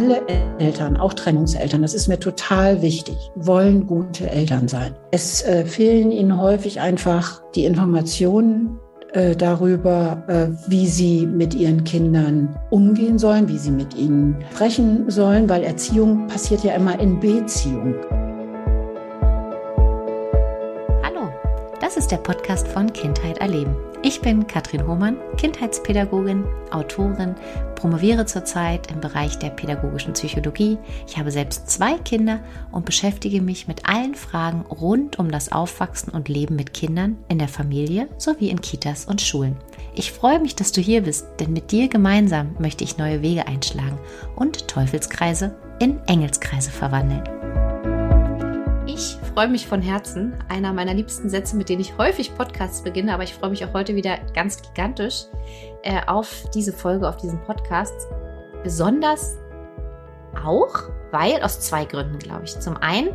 alle Eltern, auch Trennungseltern, das ist mir total wichtig, wollen gute Eltern sein. Es äh, fehlen ihnen häufig einfach die Informationen äh, darüber, äh, wie sie mit ihren Kindern umgehen sollen, wie sie mit ihnen sprechen sollen, weil Erziehung passiert ja immer in Beziehung. Das ist der Podcast von Kindheit erleben. Ich bin Katrin Hohmann, Kindheitspädagogin, Autorin, promoviere zurzeit im Bereich der pädagogischen Psychologie. Ich habe selbst zwei Kinder und beschäftige mich mit allen Fragen rund um das Aufwachsen und Leben mit Kindern in der Familie sowie in Kitas und Schulen. Ich freue mich, dass du hier bist, denn mit dir gemeinsam möchte ich neue Wege einschlagen und Teufelskreise in Engelskreise verwandeln. Ich freue mich von Herzen. Einer meiner liebsten Sätze, mit denen ich häufig Podcasts beginne, aber ich freue mich auch heute wieder ganz gigantisch äh, auf diese Folge, auf diesen Podcast. Besonders auch, weil, aus zwei Gründen, glaube ich. Zum einen,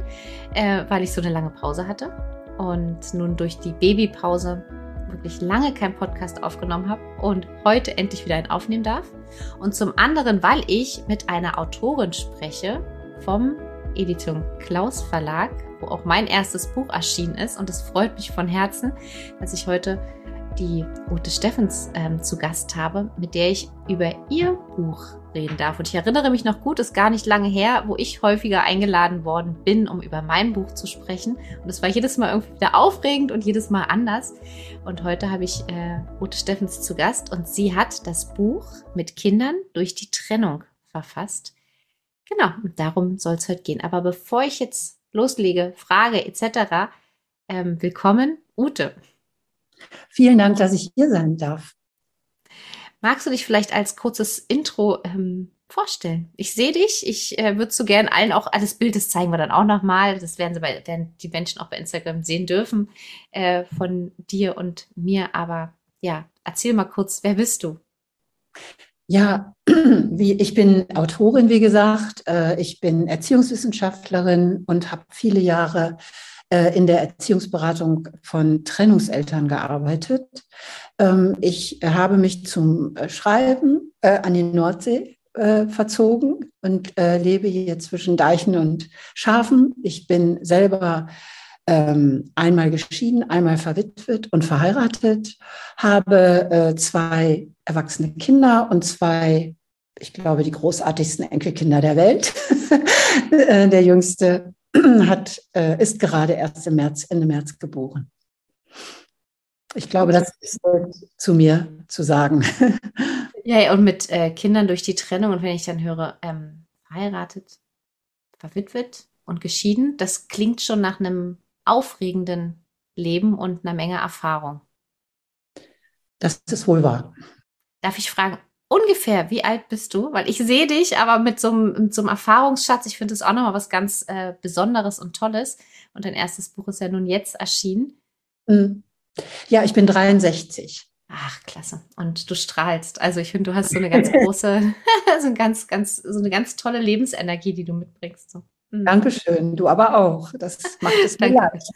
äh, weil ich so eine lange Pause hatte und nun durch die Babypause wirklich lange keinen Podcast aufgenommen habe und heute endlich wieder einen aufnehmen darf. Und zum anderen, weil ich mit einer Autorin spreche vom Edition Klaus Verlag, wo auch mein erstes Buch erschienen ist. Und es freut mich von Herzen, dass ich heute die Ute Steffens ähm, zu Gast habe, mit der ich über ihr Buch reden darf. Und ich erinnere mich noch gut, ist gar nicht lange her, wo ich häufiger eingeladen worden bin, um über mein Buch zu sprechen. Und es war jedes Mal irgendwie wieder aufregend und jedes Mal anders. Und heute habe ich äh, Ute Steffens zu Gast und sie hat das Buch mit Kindern durch die Trennung verfasst. Genau, und darum soll es heute gehen. Aber bevor ich jetzt loslege, frage etc., ähm, willkommen, Ute. Vielen Dank, dass ich hier sein darf. Magst du dich vielleicht als kurzes Intro ähm, vorstellen? Ich sehe dich. Ich äh, würde so gern allen auch alles Bild, das zeigen wir dann auch nochmal. Das werden, sie bei, werden die Menschen auch bei Instagram sehen dürfen äh, von dir und mir. Aber ja, erzähl mal kurz, wer bist du? Ja, wie, ich bin Autorin, wie gesagt. Äh, ich bin Erziehungswissenschaftlerin und habe viele Jahre äh, in der Erziehungsberatung von Trennungseltern gearbeitet. Ähm, ich habe mich zum äh, Schreiben an die Nordsee verzogen und lebe hier zwischen Deichen und Schafen. Ich bin selber ähm, einmal geschieden, einmal verwitwet und verheiratet, habe äh, zwei erwachsene Kinder und zwei, ich glaube, die großartigsten Enkelkinder der Welt. Äh, der jüngste hat, äh, ist gerade erst im März, Ende März geboren. Ich glaube, das ist zu mir zu sagen. Ja, und mit äh, Kindern durch die Trennung und wenn ich dann höre, ähm, verheiratet, verwitwet und geschieden, das klingt schon nach einem aufregenden Leben und einer Menge Erfahrung. Das ist wohl wahr. Darf ich fragen, ungefähr, wie alt bist du? Weil ich sehe dich, aber mit so einem, mit so einem Erfahrungsschatz, ich finde das auch nochmal was ganz äh, Besonderes und Tolles. Und dein erstes Buch ist ja nun jetzt erschienen. Mhm. Ja, ich bin 63. Ach, klasse. Und du strahlst. Also ich finde, du hast so eine ganz große, so, eine ganz, ganz, so eine ganz tolle Lebensenergie, die du mitbringst. So. Mhm. Dankeschön, du aber auch. Das macht es mir leicht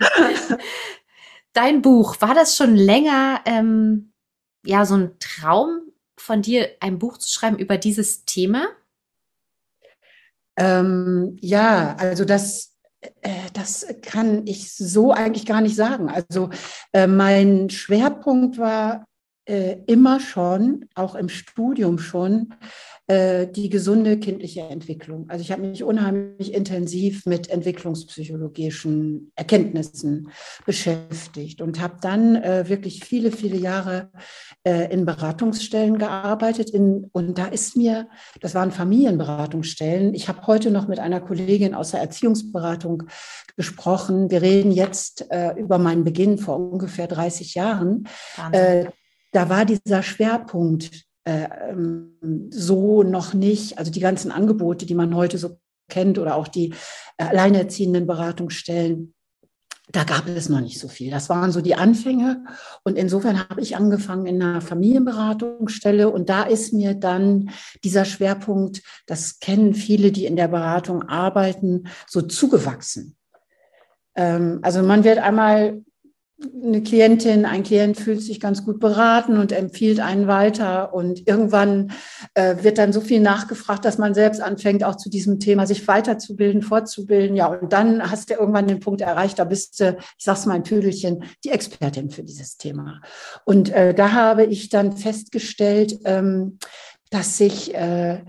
Dein Buch, war das schon länger ähm, ja so ein Traum von dir, ein Buch zu schreiben über dieses Thema? Ähm, ja, also das, äh, das kann ich so eigentlich gar nicht sagen. Also äh, mein Schwerpunkt war äh, immer schon, auch im Studium schon, die gesunde kindliche Entwicklung. Also ich habe mich unheimlich intensiv mit entwicklungspsychologischen Erkenntnissen beschäftigt und habe dann äh, wirklich viele, viele Jahre äh, in Beratungsstellen gearbeitet. In, und da ist mir, das waren Familienberatungsstellen. Ich habe heute noch mit einer Kollegin aus der Erziehungsberatung gesprochen. Wir reden jetzt äh, über meinen Beginn vor ungefähr 30 Jahren. Äh, da war dieser Schwerpunkt äh, so noch nicht, also die ganzen Angebote, die man heute so kennt oder auch die äh, alleinerziehenden Beratungsstellen, da gab es noch nicht so viel. Das waren so die Anfänge. Und insofern habe ich angefangen in einer Familienberatungsstelle. Und da ist mir dann dieser Schwerpunkt, das kennen viele, die in der Beratung arbeiten, so zugewachsen. Ähm, also man wird einmal eine Klientin, ein Klient fühlt sich ganz gut beraten und empfiehlt einen weiter. Und irgendwann äh, wird dann so viel nachgefragt, dass man selbst anfängt, auch zu diesem Thema sich weiterzubilden, fortzubilden. Ja, und dann hast du irgendwann den Punkt erreicht, da bist du, ich sag's mal ein Pödelchen, die Expertin für dieses Thema. Und äh, da habe ich dann festgestellt, ähm, dass sich äh,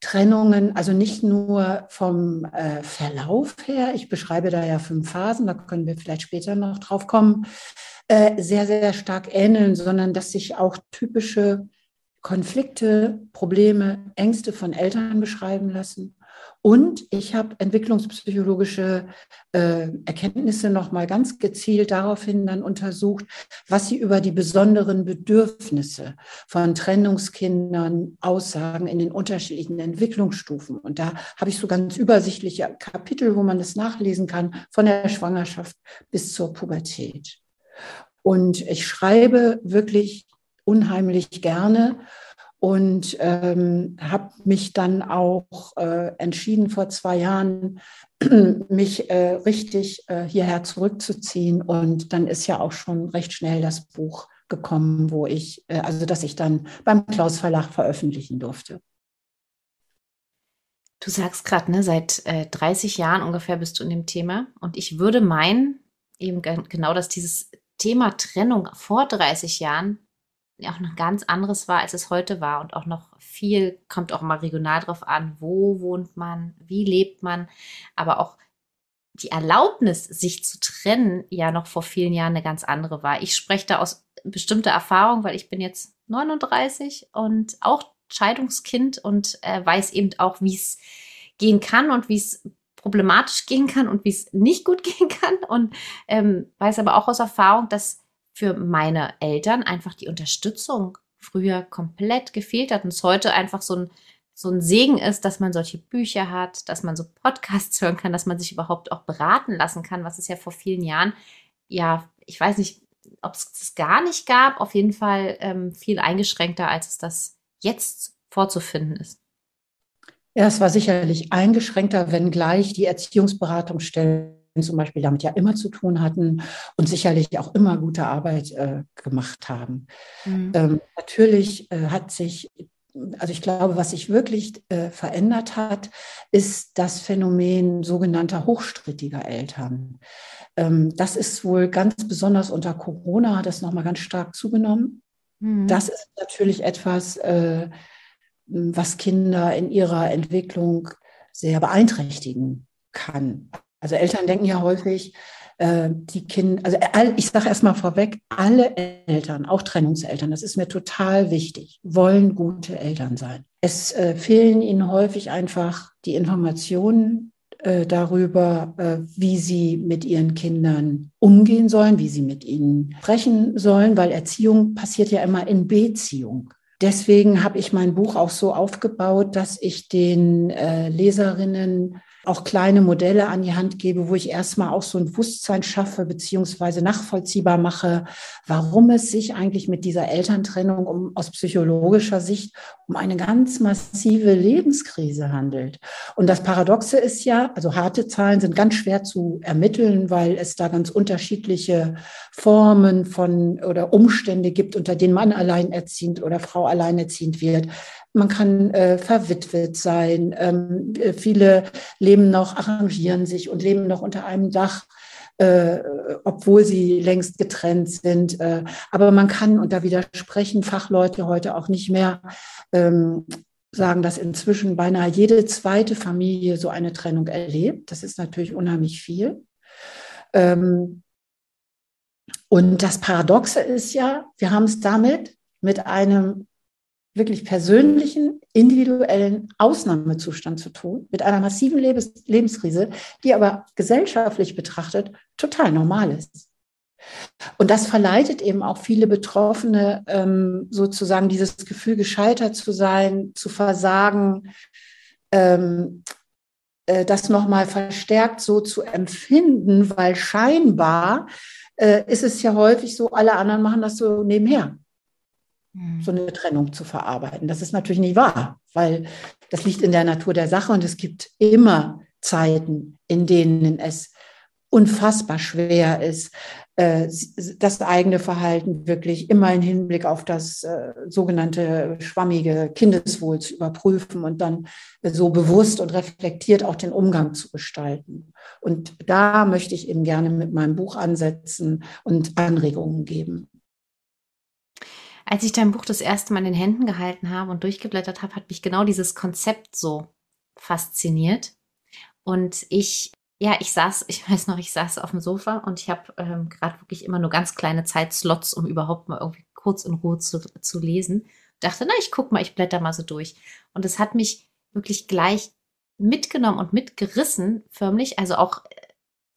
Trennungen, also nicht nur vom äh, Verlauf her, ich beschreibe da ja fünf Phasen, da können wir vielleicht später noch drauf kommen, äh, sehr, sehr stark ähneln, sondern dass sich auch typische Konflikte, Probleme, Ängste von Eltern beschreiben lassen und ich habe entwicklungspsychologische äh, Erkenntnisse nochmal ganz gezielt daraufhin dann untersucht, was sie über die besonderen Bedürfnisse von Trennungskindern aussagen in den unterschiedlichen Entwicklungsstufen. Und da habe ich so ganz übersichtliche Kapitel, wo man das nachlesen kann, von der Schwangerschaft bis zur Pubertät. Und ich schreibe wirklich unheimlich gerne und ähm, habe mich dann auch äh, entschieden vor zwei Jahren, mich äh, richtig äh, hierher zurückzuziehen. Und dann ist ja auch schon recht schnell das Buch gekommen, wo ich, äh, also dass ich dann beim Klaus Verlag veröffentlichen durfte. Du sagst gerade, ne, seit äh, 30 Jahren ungefähr bist du in dem Thema. Und ich würde meinen, eben genau, dass dieses Thema Trennung vor 30 Jahren auch noch ganz anderes war, als es heute war und auch noch viel, kommt auch mal regional drauf an, wo wohnt man, wie lebt man, aber auch die Erlaubnis, sich zu trennen, ja noch vor vielen Jahren eine ganz andere war. Ich spreche da aus bestimmter Erfahrung, weil ich bin jetzt 39 und auch Scheidungskind und äh, weiß eben auch, wie es gehen kann und wie es problematisch gehen kann und wie es nicht gut gehen kann und ähm, weiß aber auch aus Erfahrung, dass für meine Eltern einfach die Unterstützung früher komplett gefehlt hat und es heute einfach so ein, so ein Segen ist, dass man solche Bücher hat, dass man so Podcasts hören kann, dass man sich überhaupt auch beraten lassen kann, was es ja vor vielen Jahren, ja, ich weiß nicht, ob es das gar nicht gab, auf jeden Fall ähm, viel eingeschränkter, als es das jetzt vorzufinden ist. Ja, es war sicherlich eingeschränkter, wenngleich die Erziehungsberatungsstellen zum Beispiel damit ja immer zu tun hatten und sicherlich auch immer gute Arbeit äh, gemacht haben. Mhm. Ähm, natürlich äh, hat sich also ich glaube, was sich wirklich äh, verändert hat, ist das Phänomen sogenannter hochstrittiger Eltern. Ähm, das ist wohl ganz besonders unter Corona, hat das nochmal ganz stark zugenommen. Mhm. Das ist natürlich etwas, äh, was Kinder in ihrer Entwicklung sehr beeinträchtigen kann. Also Eltern denken ja häufig, äh, die Kinder, also ich sage erstmal vorweg, alle Eltern, auch Trennungseltern, das ist mir total wichtig, wollen gute Eltern sein. Es äh, fehlen ihnen häufig einfach die Informationen äh, darüber, äh, wie sie mit ihren Kindern umgehen sollen, wie sie mit ihnen sprechen sollen, weil Erziehung passiert ja immer in Beziehung. Deswegen habe ich mein Buch auch so aufgebaut, dass ich den äh, Leserinnen auch kleine Modelle an die Hand gebe, wo ich erstmal auch so ein Bewusstsein schaffe, beziehungsweise nachvollziehbar mache, warum es sich eigentlich mit dieser Elterntrennung um, aus psychologischer Sicht um eine ganz massive Lebenskrise handelt. Und das Paradoxe ist ja, also harte Zahlen sind ganz schwer zu ermitteln, weil es da ganz unterschiedliche Formen von oder Umstände gibt, unter denen Mann alleinerziehend oder Frau alleinerziehend wird man kann äh, verwitwet sein. Ähm, äh, viele leben noch, arrangieren sich und leben noch unter einem Dach. Äh, obwohl sie längst getrennt sind. Äh, aber man kann, und da widersprechen Fachleute heute auch nicht mehr, ähm, sagen, dass inzwischen beinahe jede zweite Familie so eine Trennung erlebt. Das ist natürlich unheimlich viel. Ähm, und das Paradoxe ist ja, wir haben es damit mit einem wirklich persönlichen, individuellen Ausnahmezustand zu tun, mit einer massiven Lebens Lebenskrise, die aber gesellschaftlich betrachtet total normal ist. Und das verleitet eben auch viele Betroffene, ähm, sozusagen dieses Gefühl, gescheitert zu sein, zu versagen, ähm, äh, das nochmal verstärkt so zu empfinden, weil scheinbar äh, ist es ja häufig so, alle anderen machen das so nebenher. Mhm. so eine Trennung zu verarbeiten. Das ist natürlich nicht wahr, weil das liegt in der Natur der Sache und es gibt immer Zeiten, in denen es unfassbar schwer ist, äh, das eigene Verhalten wirklich immer im Hinblick auf das äh, sogenannte schwammige Kindeswohl zu überprüfen und dann so bewusst und reflektiert auch den Umgang zu gestalten. Und da möchte ich eben gerne mit meinem Buch ansetzen und Anregungen geben. Als ich dein Buch das erste Mal in den Händen gehalten habe und durchgeblättert habe, hat mich genau dieses Konzept so fasziniert. Und ich ja, ich saß, ich weiß noch, ich saß auf dem Sofa und ich habe ähm, gerade wirklich immer nur ganz kleine Zeitslots, um überhaupt mal irgendwie kurz in Ruhe zu, zu lesen. Dachte, na, ich guck mal, ich blätter mal so durch. Und es hat mich wirklich gleich mitgenommen und mitgerissen, förmlich, also auch äh,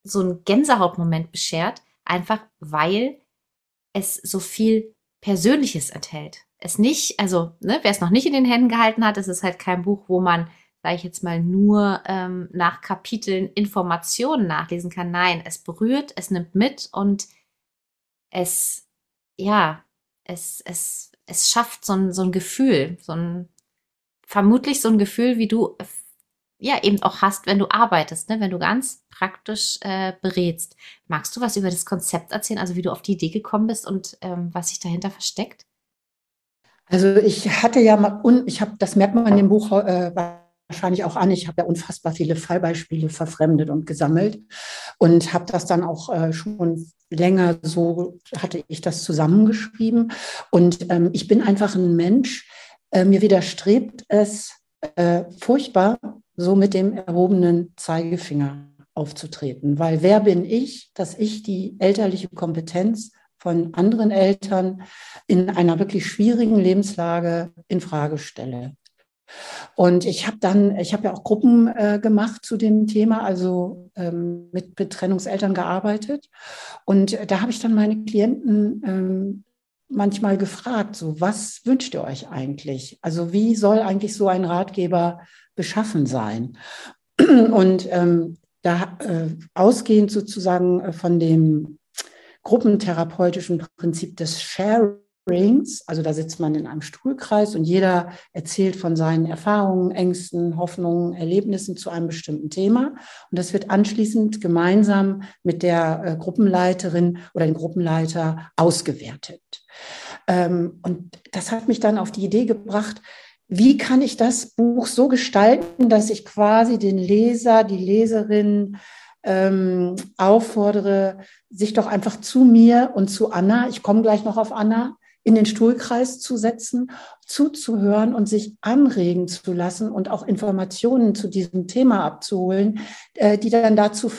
so ein Gänsehautmoment beschert, einfach weil es so viel Persönliches enthält. Es nicht, also, ne, wer es noch nicht in den Händen gehalten hat, es ist halt kein Buch, wo man sage ich jetzt mal, nur ähm, nach Kapiteln Informationen nachlesen kann. Nein, es berührt, es nimmt mit und es, ja, es, es, es schafft so ein, so ein Gefühl, so ein, vermutlich so ein Gefühl, wie du ja eben auch hast, wenn du arbeitest, ne? wenn du ganz praktisch äh, berätst. Magst du was über das Konzept erzählen, also wie du auf die Idee gekommen bist und ähm, was sich dahinter versteckt? Also ich hatte ja mal, ich habe, das merkt man in dem Buch äh, wahrscheinlich auch an. Ich habe ja unfassbar viele Fallbeispiele verfremdet und gesammelt und habe das dann auch äh, schon länger so, hatte ich das zusammengeschrieben. Und ähm, ich bin einfach ein Mensch, äh, mir widerstrebt es äh, furchtbar, so mit dem erhobenen Zeigefinger aufzutreten. Weil wer bin ich, dass ich die elterliche Kompetenz von anderen Eltern in einer wirklich schwierigen Lebenslage in Frage stelle. Und ich habe dann, ich habe ja auch Gruppen äh, gemacht zu dem Thema, also ähm, mit, mit Trennungseltern gearbeitet. Und da habe ich dann meine Klienten ähm, manchmal gefragt, so was wünscht ihr euch eigentlich? Also wie soll eigentlich so ein Ratgeber beschaffen sein? Und ähm, da äh, ausgehend sozusagen äh, von dem gruppentherapeutischen Prinzip des Sharing, Rings, also da sitzt man in einem Stuhlkreis und jeder erzählt von seinen Erfahrungen, Ängsten, Hoffnungen, Erlebnissen zu einem bestimmten Thema. Und das wird anschließend gemeinsam mit der äh, Gruppenleiterin oder dem Gruppenleiter ausgewertet. Ähm, und das hat mich dann auf die Idee gebracht, wie kann ich das Buch so gestalten, dass ich quasi den Leser, die Leserin ähm, auffordere, sich doch einfach zu mir und zu Anna, ich komme gleich noch auf Anna, in den Stuhlkreis zu setzen, zuzuhören und sich anregen zu lassen und auch Informationen zu diesem Thema abzuholen, äh, die dann dazu,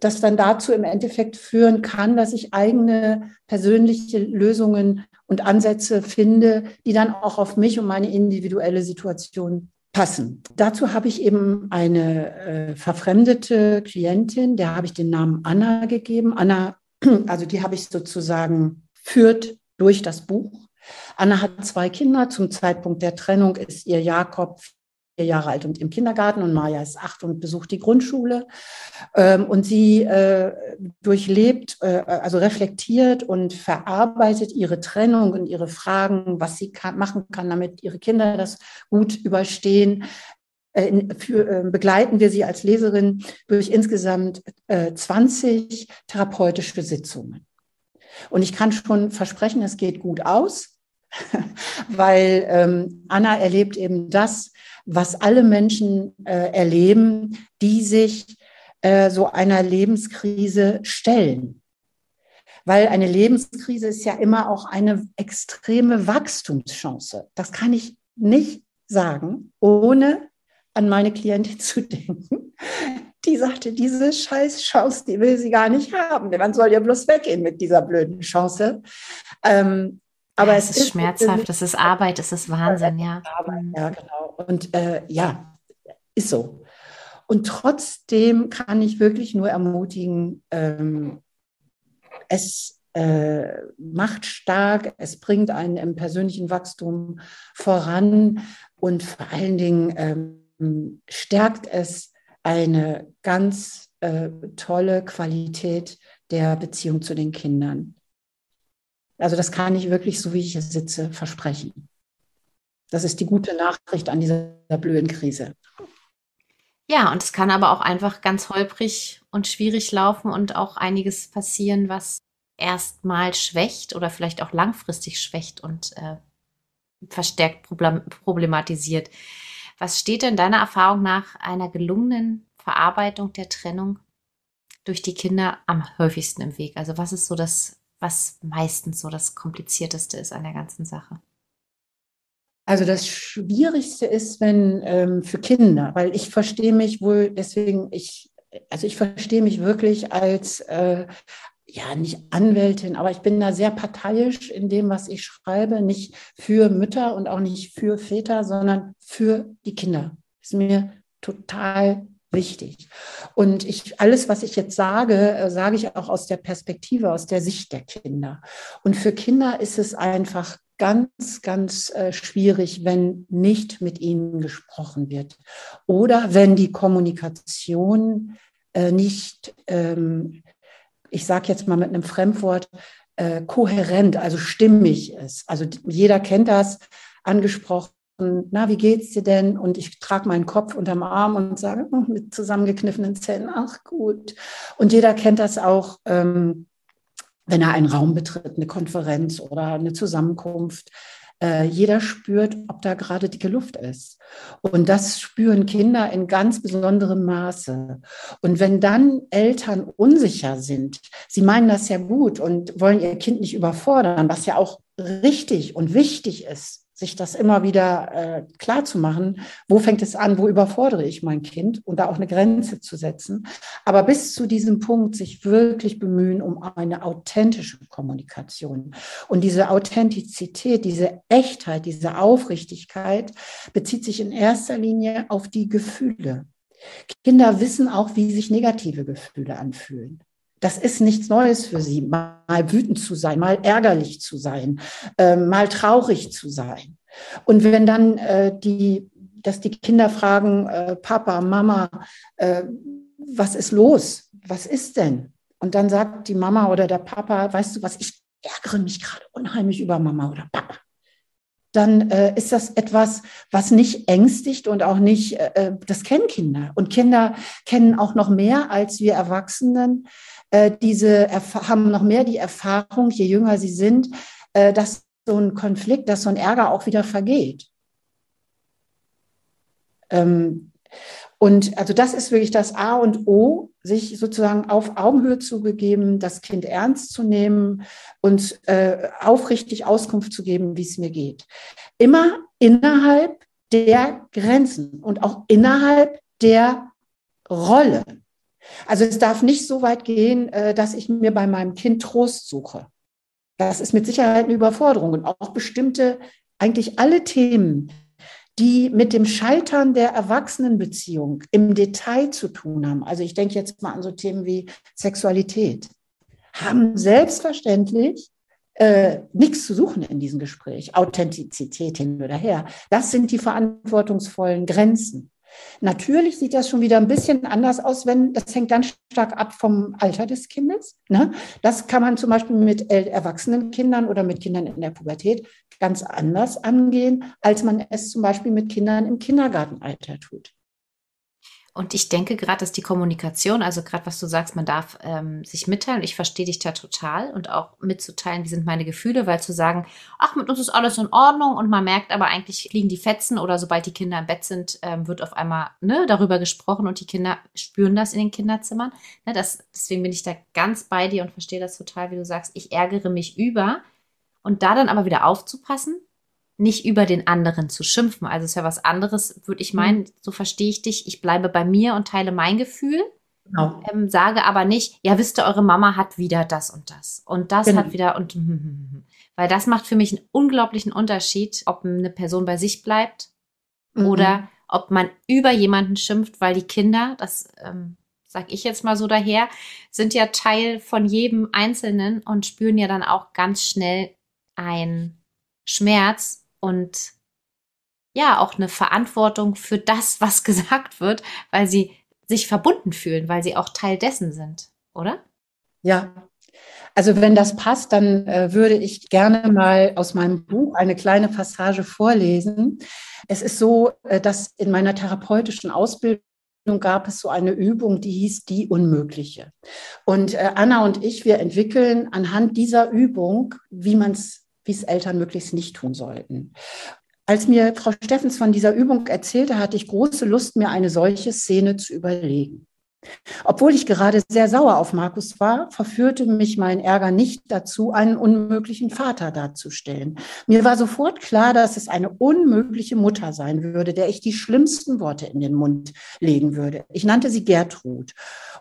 das dann dazu im Endeffekt führen kann, dass ich eigene persönliche Lösungen und Ansätze finde, die dann auch auf mich und meine individuelle Situation passen. Dazu habe ich eben eine äh, verfremdete Klientin, der habe ich den Namen Anna gegeben. Anna, also die habe ich sozusagen führt durch das Buch. Anna hat zwei Kinder. Zum Zeitpunkt der Trennung ist ihr Jakob vier Jahre alt und im Kindergarten und Maja ist acht und besucht die Grundschule. Ähm, und sie äh, durchlebt, äh, also reflektiert und verarbeitet ihre Trennung und ihre Fragen, was sie kann, machen kann, damit ihre Kinder das gut überstehen. Äh, für, begleiten wir sie als Leserin durch insgesamt 20 therapeutische Sitzungen. Und ich kann schon versprechen, es geht gut aus, weil ähm, Anna erlebt eben das, was alle Menschen äh, erleben, die sich äh, so einer Lebenskrise stellen. Weil eine Lebenskrise ist ja immer auch eine extreme Wachstumschance. Das kann ich nicht sagen, ohne an meine Klientin zu denken, die sagte, diese scheiß Chance, die will sie gar nicht haben. Man soll ja bloß weggehen mit dieser blöden Chance. Ähm, aber ja, es, es, ist schmerzhaft, es ist Arbeit, es ist Wahnsinn, ja. Arbeit, mhm. ja, genau. Und äh, ja, ist so. Und trotzdem kann ich wirklich nur ermutigen, ähm, es äh, macht stark, es bringt einen im persönlichen Wachstum voran und vor allen Dingen ähm, stärkt es eine ganz äh, tolle Qualität der Beziehung zu den Kindern. Also das kann ich wirklich, so wie ich hier sitze, versprechen. Das ist die gute Nachricht an dieser blöden Krise. Ja, und es kann aber auch einfach ganz holprig und schwierig laufen und auch einiges passieren, was erstmal schwächt oder vielleicht auch langfristig schwächt und äh, verstärkt problematisiert. Was steht denn deiner Erfahrung nach einer gelungenen Verarbeitung der Trennung durch die Kinder am häufigsten im Weg? Also was ist so das, was meistens so das Komplizierteste ist an der ganzen Sache? Also das Schwierigste ist, wenn ähm, für Kinder, weil ich verstehe mich wohl, deswegen ich, also ich verstehe mich wirklich als äh, ja nicht Anwältin, aber ich bin da sehr parteiisch in dem, was ich schreibe, nicht für Mütter und auch nicht für Väter, sondern für die Kinder. Ist mir total wichtig. Und ich, alles, was ich jetzt sage, äh, sage ich auch aus der Perspektive, aus der Sicht der Kinder. Und für Kinder ist es einfach ganz, ganz äh, schwierig, wenn nicht mit ihnen gesprochen wird oder wenn die Kommunikation äh, nicht, ähm, ich sage jetzt mal mit einem Fremdwort, äh, kohärent, also stimmig ist. Also jeder kennt das, angesprochen na, wie geht's dir denn? Und ich trage meinen Kopf unterm Arm und sage oh, mit zusammengekniffenen Zähnen, ach gut. Und jeder kennt das auch, ähm, wenn er einen Raum betritt, eine Konferenz oder eine Zusammenkunft. Äh, jeder spürt, ob da gerade dicke Luft ist. Und das spüren Kinder in ganz besonderem Maße. Und wenn dann Eltern unsicher sind, sie meinen das ja gut und wollen ihr Kind nicht überfordern, was ja auch richtig und wichtig ist, sich das immer wieder äh, klar zu machen, wo fängt es an, wo überfordere ich mein Kind und da auch eine Grenze zu setzen. Aber bis zu diesem Punkt sich wirklich bemühen um eine authentische Kommunikation. Und diese Authentizität, diese Echtheit, diese Aufrichtigkeit bezieht sich in erster Linie auf die Gefühle. Kinder wissen auch, wie sich negative Gefühle anfühlen. Das ist nichts Neues für sie, mal wütend zu sein, mal ärgerlich zu sein, äh, mal traurig zu sein. Und wenn dann äh, die, dass die Kinder fragen, äh, Papa, Mama, äh, was ist los? Was ist denn? Und dann sagt die Mama oder der Papa, weißt du was, ich ärgere mich gerade unheimlich über Mama oder Papa dann äh, ist das etwas, was nicht ängstigt und auch nicht, äh, äh das kennen Kinder. Und Kinder kennen auch noch mehr als wir Erwachsenen, diese haben noch mehr die Erfahrung, je jünger sie sind, äh, dass so ein Konflikt, dass so ein Ärger auch wieder vergeht. Ähm, und also das ist wirklich das A und O, sich sozusagen auf Augenhöhe zu begeben, das Kind ernst zu nehmen und äh, aufrichtig Auskunft zu geben, wie es mir geht. Immer innerhalb der Grenzen und auch innerhalb der Rolle. Also es darf nicht so weit gehen, äh, dass ich mir bei meinem Kind Trost suche. Das ist mit Sicherheit eine Überforderung und auch bestimmte, eigentlich alle Themen, die mit dem Scheitern der Erwachsenenbeziehung im Detail zu tun haben. Also ich denke jetzt mal an so Themen wie Sexualität, haben selbstverständlich äh, nichts zu suchen in diesem Gespräch. Authentizität hin oder her. Das sind die verantwortungsvollen Grenzen. Natürlich sieht das schon wieder ein bisschen anders aus, wenn das hängt ganz stark ab vom Alter des Kindes. Ne? Das kann man zum Beispiel mit erwachsenen Kindern oder mit Kindern in der Pubertät ganz anders angehen, als man es zum Beispiel mit Kindern im Kindergartenalter tut. Und ich denke gerade, dass die Kommunikation, also gerade was du sagst, man darf ähm, sich mitteilen. Ich verstehe dich da total und auch mitzuteilen, wie sind meine Gefühle, weil zu sagen, ach, mit uns ist alles in Ordnung und man merkt aber eigentlich liegen die Fetzen oder sobald die Kinder im Bett sind, ähm, wird auf einmal ne, darüber gesprochen und die Kinder spüren das in den Kinderzimmern. Ne, das, deswegen bin ich da ganz bei dir und verstehe das total, wie du sagst, ich ärgere mich über und da dann aber wieder aufzupassen, nicht über den anderen zu schimpfen. Also ist ja was anderes, würde ich meinen, mhm. so verstehe ich dich, ich bleibe bei mir und teile mein Gefühl. Genau. Ähm, sage aber nicht, ja, wisst ihr, eure Mama hat wieder das und das. Und das genau. hat wieder und weil das macht für mich einen unglaublichen Unterschied, ob eine Person bei sich bleibt mhm. oder ob man über jemanden schimpft, weil die Kinder, das ähm, sag ich jetzt mal so daher, sind ja Teil von jedem Einzelnen und spüren ja dann auch ganz schnell ein Schmerz, und ja, auch eine Verantwortung für das, was gesagt wird, weil sie sich verbunden fühlen, weil sie auch Teil dessen sind, oder? Ja. Also wenn das passt, dann äh, würde ich gerne mal aus meinem Buch eine kleine Passage vorlesen. Es ist so, äh, dass in meiner therapeutischen Ausbildung gab es so eine Übung, die hieß die Unmögliche. Und äh, Anna und ich, wir entwickeln anhand dieser Übung, wie man es, wie es Eltern möglichst nicht tun sollten. Als mir Frau Steffens von dieser Übung erzählte, hatte ich große Lust, mir eine solche Szene zu überlegen. Obwohl ich gerade sehr sauer auf Markus war, verführte mich mein Ärger nicht dazu, einen unmöglichen Vater darzustellen. Mir war sofort klar, dass es eine unmögliche Mutter sein würde, der ich die schlimmsten Worte in den Mund legen würde. Ich nannte sie Gertrud.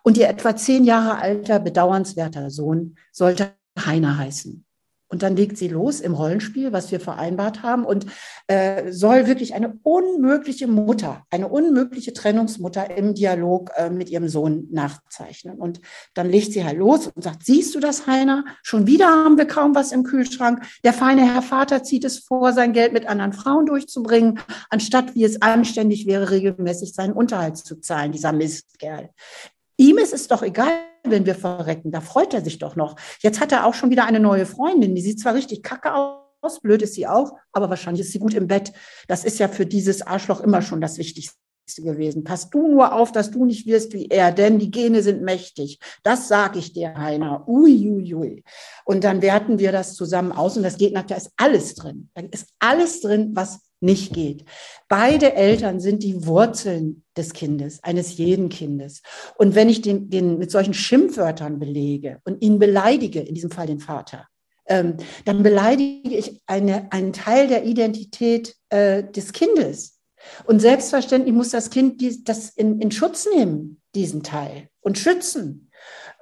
Und ihr etwa zehn Jahre alter, bedauernswerter Sohn sollte Heiner heißen. Und dann legt sie los im Rollenspiel, was wir vereinbart haben, und äh, soll wirklich eine unmögliche Mutter, eine unmögliche Trennungsmutter im Dialog äh, mit ihrem Sohn nachzeichnen. Und dann legt sie halt los und sagt, siehst du das, Heiner? Schon wieder haben wir kaum was im Kühlschrank. Der feine Herr Vater zieht es vor, sein Geld mit anderen Frauen durchzubringen, anstatt, wie es anständig wäre, regelmäßig seinen Unterhalt zu zahlen, dieser Mistkerl. Ihm ist es doch egal, wenn wir verrecken. Da freut er sich doch noch. Jetzt hat er auch schon wieder eine neue Freundin. Die sieht zwar richtig kacke aus, blöd ist sie auch, aber wahrscheinlich ist sie gut im Bett. Das ist ja für dieses Arschloch immer schon das Wichtigste gewesen. Pass du nur auf, dass du nicht wirst wie er, denn die Gene sind mächtig. Das sage ich dir, Heiner. Uiuiui. Ui, ui. Und dann werten wir das zusammen aus und das geht natürlich, da ist alles drin. Da ist alles drin, was nicht geht. Beide Eltern sind die Wurzeln des Kindes, eines jeden Kindes. Und wenn ich den, den mit solchen Schimpfwörtern belege und ihn beleidige, in diesem Fall den Vater, ähm, dann beleidige ich eine, einen Teil der Identität äh, des Kindes. Und selbstverständlich muss das Kind die, das in, in Schutz nehmen, diesen Teil, und schützen.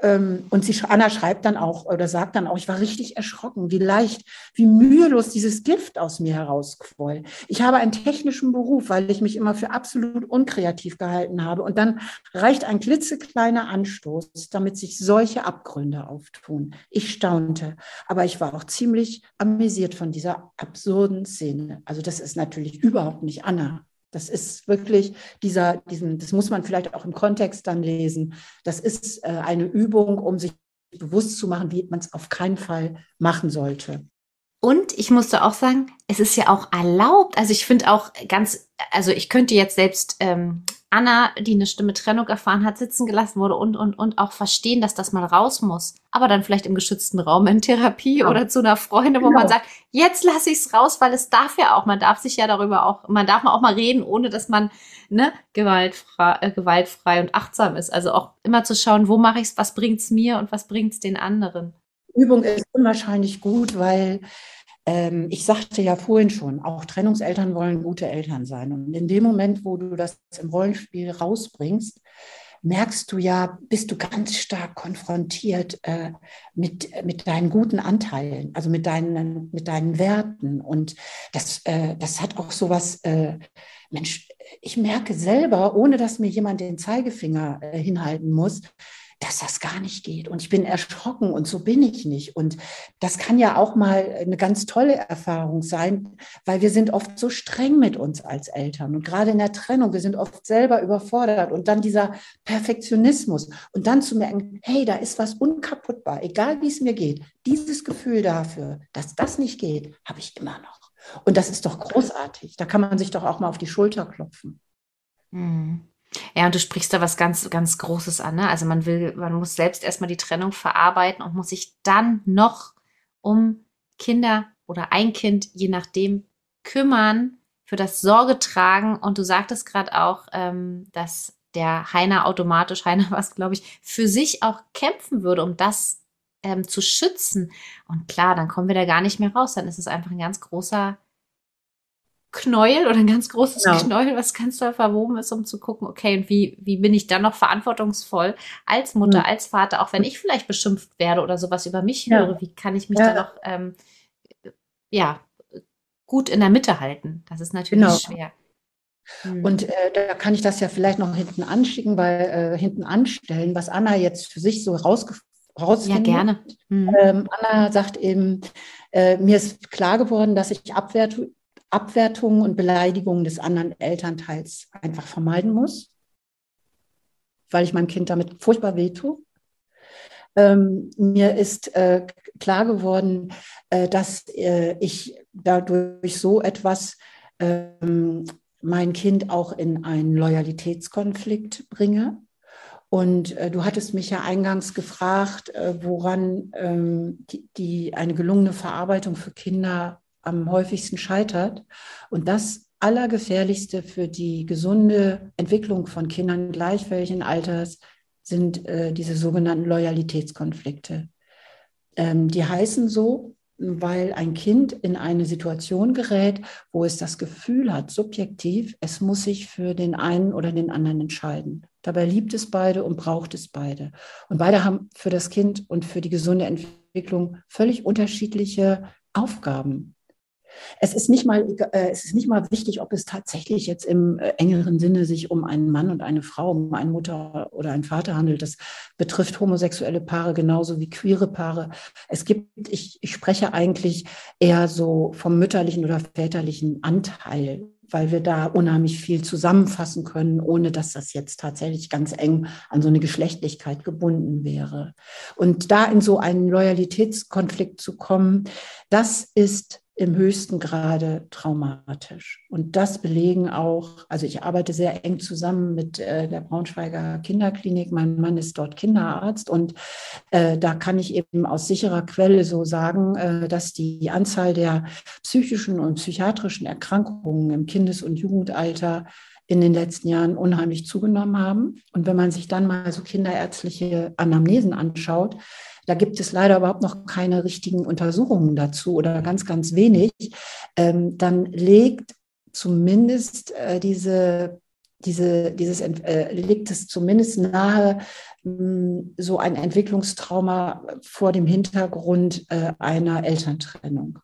Ähm, und sie, Anna schreibt dann auch oder sagt dann auch, ich war richtig erschrocken, wie leicht, wie mühelos dieses Gift aus mir herausquoll. Ich habe einen technischen Beruf, weil ich mich immer für absolut unkreativ gehalten habe. Und dann reicht ein klitzekleiner Anstoß, damit sich solche Abgründe auftun. Ich staunte, aber ich war auch ziemlich amüsiert von dieser absurden Szene. Also das ist natürlich überhaupt nicht Anna. Das ist wirklich dieser, diesen, das muss man vielleicht auch im Kontext dann lesen. Das ist äh, eine Übung, um sich bewusst zu machen, wie man es auf keinen Fall machen sollte. Und ich musste auch sagen, es ist ja auch erlaubt. Also ich finde auch ganz, also ich könnte jetzt selbst ähm, Anna, die eine Stimme Trennung erfahren hat, sitzen gelassen wurde und, und, und auch verstehen, dass das mal raus muss. Aber dann vielleicht im geschützten Raum in Therapie ja. oder zu einer Freundin, wo genau. man sagt, jetzt lasse ich es raus, weil es darf ja auch, man darf sich ja darüber auch, man darf auch mal reden, ohne dass man ne, gewaltfrei, äh, gewaltfrei und achtsam ist. Also auch immer zu schauen, wo mache ich es, was bringt es mir und was bringt es den anderen. Übung ist unwahrscheinlich gut, weil ähm, ich sagte ja vorhin schon, auch Trennungseltern wollen gute Eltern sein. Und in dem Moment, wo du das im Rollenspiel rausbringst, merkst du ja, bist du ganz stark konfrontiert äh, mit, mit deinen guten Anteilen, also mit deinen, mit deinen Werten. Und das, äh, das hat auch so was, äh, Mensch, ich merke selber, ohne dass mir jemand den Zeigefinger äh, hinhalten muss, dass das gar nicht geht. Und ich bin erschrocken und so bin ich nicht. Und das kann ja auch mal eine ganz tolle Erfahrung sein, weil wir sind oft so streng mit uns als Eltern. Und gerade in der Trennung, wir sind oft selber überfordert. Und dann dieser Perfektionismus. Und dann zu merken, hey, da ist was unkaputtbar, egal wie es mir geht. Dieses Gefühl dafür, dass das nicht geht, habe ich immer noch. Und das ist doch großartig. Da kann man sich doch auch mal auf die Schulter klopfen. Mhm. Ja, und du sprichst da was ganz, ganz Großes an. Ne? Also man will, man muss selbst erstmal die Trennung verarbeiten und muss sich dann noch um Kinder oder ein Kind, je nachdem, kümmern, für das Sorge tragen. Und du sagtest gerade auch, ähm, dass der Heiner automatisch, Heiner was, glaube ich, für sich auch kämpfen würde, um das ähm, zu schützen. Und klar, dann kommen wir da gar nicht mehr raus. Dann ist es einfach ein ganz großer Knäuel oder ein ganz großes genau. Knäuel, was ganz doll verwoben ist, um zu gucken, okay, und wie, wie bin ich dann noch verantwortungsvoll als Mutter, mhm. als Vater, auch wenn ich vielleicht beschimpft werde oder sowas über mich ja. höre, wie kann ich mich ja. da noch, ähm, ja, gut in der Mitte halten? Das ist natürlich genau. schwer. Mhm. Und äh, da kann ich das ja vielleicht noch hinten anschicken, weil äh, hinten anstellen, was Anna jetzt für sich so rausgefunden rausfindet. Ja, gerne. Mhm. Ähm, Anna sagt eben, äh, mir ist klar geworden, dass ich Abwertung, Abwertungen und Beleidigungen des anderen Elternteils einfach vermeiden muss, weil ich meinem Kind damit furchtbar wehtue. Ähm, mir ist äh, klar geworden, äh, dass äh, ich dadurch so etwas ähm, mein Kind auch in einen Loyalitätskonflikt bringe. Und äh, du hattest mich ja eingangs gefragt, äh, woran ähm, die, die, eine gelungene Verarbeitung für Kinder am häufigsten scheitert. Und das Allergefährlichste für die gesunde Entwicklung von Kindern gleich welchen Alters sind äh, diese sogenannten Loyalitätskonflikte. Ähm, die heißen so, weil ein Kind in eine Situation gerät, wo es das Gefühl hat, subjektiv, es muss sich für den einen oder den anderen entscheiden. Dabei liebt es beide und braucht es beide. Und beide haben für das Kind und für die gesunde Entwicklung völlig unterschiedliche Aufgaben. Es ist nicht mal, äh, es ist nicht mal wichtig, ob es tatsächlich jetzt im äh, engeren Sinne sich um einen Mann und eine Frau, um eine Mutter oder einen Vater handelt. Das betrifft homosexuelle Paare genauso wie queere Paare. Es gibt, ich, ich spreche eigentlich eher so vom mütterlichen oder väterlichen Anteil weil wir da unheimlich viel zusammenfassen können, ohne dass das jetzt tatsächlich ganz eng an so eine Geschlechtlichkeit gebunden wäre. Und da in so einen Loyalitätskonflikt zu kommen, das ist im höchsten Grade traumatisch. Und das belegen auch, also ich arbeite sehr eng zusammen mit äh, der Braunschweiger Kinderklinik. Mein Mann ist dort Kinderarzt und äh, da kann ich eben aus sicherer Quelle so sagen, äh, dass die Anzahl der psychischen und psychiatrischen Erkrankungen im Kindes- und Jugendalter in den letzten Jahren unheimlich zugenommen haben. Und wenn man sich dann mal so kinderärztliche Anamnesen anschaut, da gibt es leider überhaupt noch keine richtigen Untersuchungen dazu oder ganz, ganz wenig. Ähm, dann legt zumindest äh, diese diese, dieses äh, legt es zumindest nahe, mh, hm, so ein Entwicklungstrauma vor dem Hintergrund äh, einer Elterntrennung.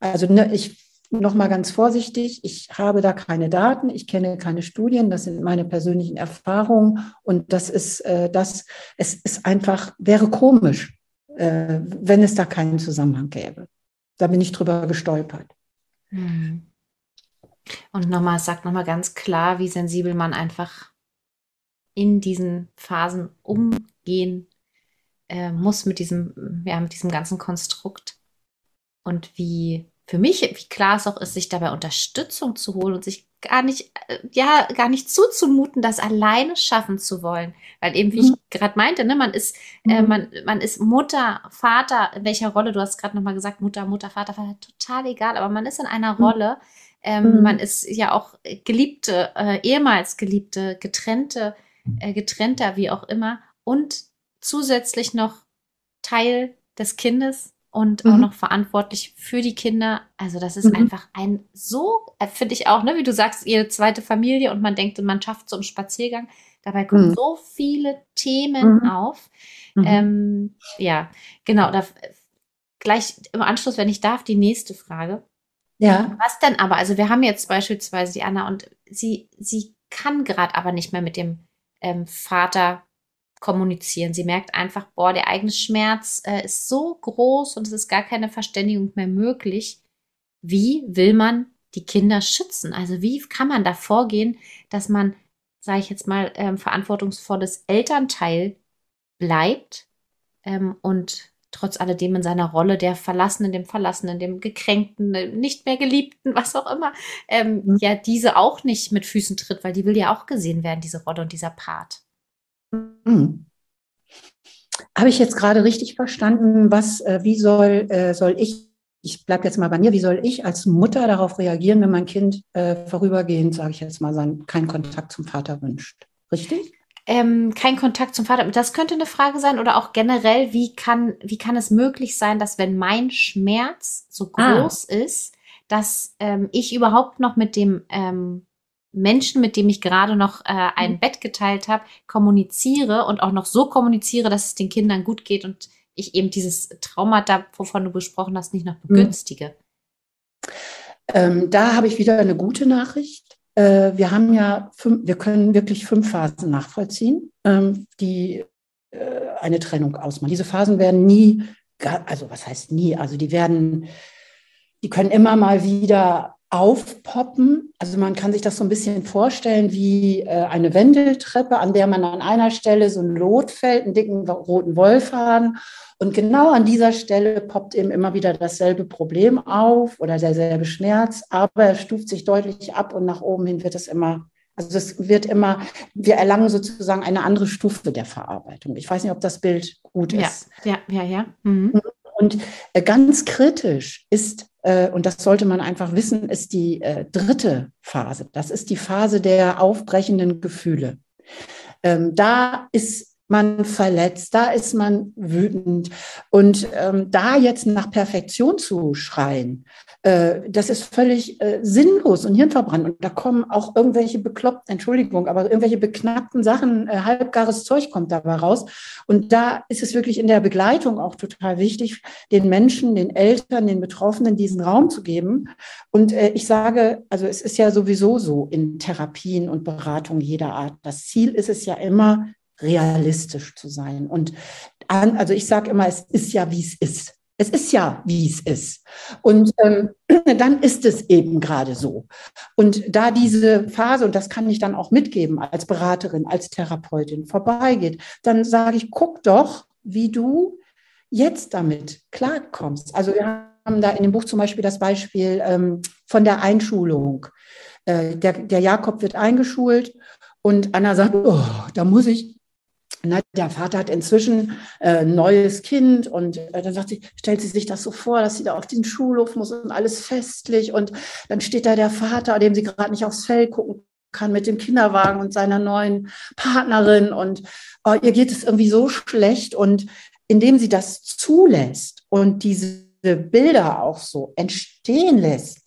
Also ne, ich noch mal ganz vorsichtig, ich habe da keine Daten, ich kenne keine Studien, das sind meine persönlichen Erfahrungen und das ist äh, das, es ist einfach, wäre komisch, äh, wenn es da keinen Zusammenhang gäbe. Da bin ich drüber gestolpert. Hm. Und nochmal, sagt nochmal ganz klar, wie sensibel man einfach in diesen Phasen umgehen äh, muss mit diesem, ja, mit diesem ganzen Konstrukt. Und wie für mich, wie klar es auch ist, sich dabei Unterstützung zu holen und sich gar nicht, äh, ja, gar nicht zuzumuten, das alleine schaffen zu wollen. Weil eben, wie mhm. ich gerade meinte, ne, man ist, äh, mhm. man, man ist Mutter, Vater, in welcher Rolle, du hast gerade nochmal gesagt, Mutter, Mutter, Vater, Vater, total egal, aber man ist in einer mhm. Rolle, ähm, mhm. man ist ja auch Geliebte, äh, ehemals Geliebte, getrennte, äh, getrennter, wie auch immer, und zusätzlich noch Teil des Kindes und mhm. auch noch verantwortlich für die Kinder. Also das ist mhm. einfach ein so, äh, finde ich auch, ne, wie du sagst, ihre zweite Familie und man denkt, man schafft so einen Spaziergang. Dabei kommen mhm. so viele Themen mhm. auf. Mhm. Ähm, ja, genau. Da, gleich im Anschluss, wenn ich darf, die nächste Frage. Ja. Was denn aber? Also wir haben jetzt beispielsweise die Anna und sie, sie kann gerade aber nicht mehr mit dem ähm, Vater kommunizieren. Sie merkt einfach, boah, der eigene Schmerz äh, ist so groß und es ist gar keine Verständigung mehr möglich. Wie will man die Kinder schützen? Also wie kann man da vorgehen, dass man, sage ich jetzt mal, ähm, verantwortungsvolles Elternteil bleibt ähm, und trotz alledem in seiner Rolle der Verlassenen, dem Verlassenen, dem Gekränkten, äh, nicht mehr Geliebten, was auch immer, ähm, mhm. ja diese auch nicht mit Füßen tritt, weil die will ja auch gesehen werden, diese Rolle und dieser Part. Hm. Habe ich jetzt gerade richtig verstanden, was, äh, wie soll, äh, soll ich, ich bleibe jetzt mal bei mir, wie soll ich als Mutter darauf reagieren, wenn mein Kind äh, vorübergehend, sage ich jetzt mal, seinen, keinen Kontakt zum Vater wünscht? Richtig? Ähm, kein Kontakt zum Vater. Das könnte eine Frage sein oder auch generell, wie kann, wie kann es möglich sein, dass wenn mein Schmerz so ah. groß ah. ist, dass ähm, ich überhaupt noch mit dem ähm, Menschen, mit dem ich gerade noch äh, ein mhm. Bett geteilt habe, kommuniziere und auch noch so kommuniziere, dass es den Kindern gut geht und ich eben dieses Traumata, wovon du besprochen hast, nicht noch mhm. begünstige. Ähm, da habe ich wieder eine gute Nachricht. Äh, wir haben ja, fünf, wir können wirklich fünf Phasen nachvollziehen, ähm, die äh, eine Trennung ausmachen. Diese Phasen werden nie, also was heißt nie, also die werden, die können immer mal wieder aufpoppen. Also man kann sich das so ein bisschen vorstellen wie äh, eine Wendeltreppe, an der man an einer Stelle so ein Lot fällt, einen dicken roten Wollfaden Und genau an dieser Stelle poppt eben immer wieder dasselbe Problem auf oder derselbe Schmerz, aber er stuft sich deutlich ab und nach oben hin wird es immer, also es wird immer, wir erlangen sozusagen eine andere Stufe der Verarbeitung. Ich weiß nicht, ob das Bild gut ist. Ja, ja, ja, ja. Mhm. Und äh, ganz kritisch ist, und das sollte man einfach wissen, ist die äh, dritte Phase. Das ist die Phase der aufbrechenden Gefühle. Ähm, da ist man verletzt, da ist man wütend. Und ähm, da jetzt nach Perfektion zu schreien, äh, das ist völlig äh, sinnlos und hirnverbrannt. Und da kommen auch irgendwelche bekloppten, Entschuldigung, aber irgendwelche beknackten Sachen, äh, halbgares Zeug kommt dabei raus. Und da ist es wirklich in der Begleitung auch total wichtig, den Menschen, den Eltern, den Betroffenen diesen Raum zu geben. Und äh, ich sage, also es ist ja sowieso so in Therapien und Beratungen jeder Art. Das Ziel ist es ja immer, realistisch zu sein. Und an, also ich sage immer, es ist ja, wie es ist. Es ist ja, wie es ist. Und ähm, dann ist es eben gerade so. Und da diese Phase, und das kann ich dann auch mitgeben als Beraterin, als Therapeutin, vorbeigeht, dann sage ich, guck doch, wie du jetzt damit klarkommst. Also wir haben da in dem Buch zum Beispiel das Beispiel ähm, von der Einschulung. Äh, der, der Jakob wird eingeschult und Anna sagt, oh, da muss ich na, der Vater hat inzwischen äh, ein neues Kind und äh, dann sagt sie, stellt sie sich das so vor, dass sie da auf den Schulhof muss und alles festlich und dann steht da der Vater, dem sie gerade nicht aufs Fell gucken kann mit dem Kinderwagen und seiner neuen Partnerin und oh, ihr geht es irgendwie so schlecht und indem sie das zulässt und diese Bilder auch so entstehen lässt,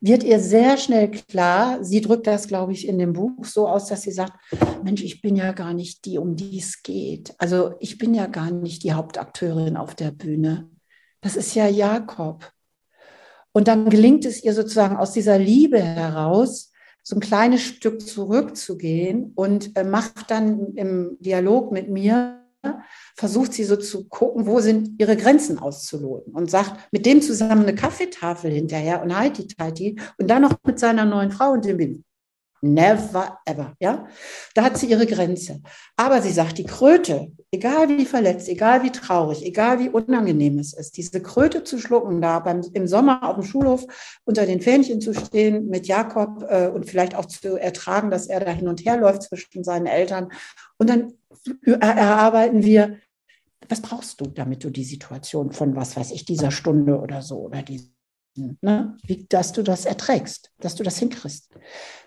wird ihr sehr schnell klar, sie drückt das, glaube ich, in dem Buch so aus, dass sie sagt, Mensch, ich bin ja gar nicht die, um die es geht. Also ich bin ja gar nicht die Hauptakteurin auf der Bühne. Das ist ja Jakob. Und dann gelingt es ihr sozusagen aus dieser Liebe heraus, so ein kleines Stück zurückzugehen und äh, macht dann im Dialog mit mir versucht sie so zu gucken, wo sind ihre Grenzen auszuloten und sagt mit dem zusammen eine Kaffeetafel hinterher und heiti teiti und dann noch mit seiner neuen Frau und dem Baby. Never ever, ja. Da hat sie ihre Grenze. Aber sie sagt, die Kröte, egal wie verletzt, egal wie traurig, egal wie unangenehm es ist, diese Kröte zu schlucken, da beim, im Sommer auf dem Schulhof unter den Fähnchen zu stehen mit Jakob äh, und vielleicht auch zu ertragen, dass er da hin und her läuft zwischen seinen Eltern. Und dann erarbeiten wir, was brauchst du, damit du die Situation von, was weiß ich, dieser Stunde oder so oder diesen, ne, wie, dass du das erträgst, dass du das hinkriegst.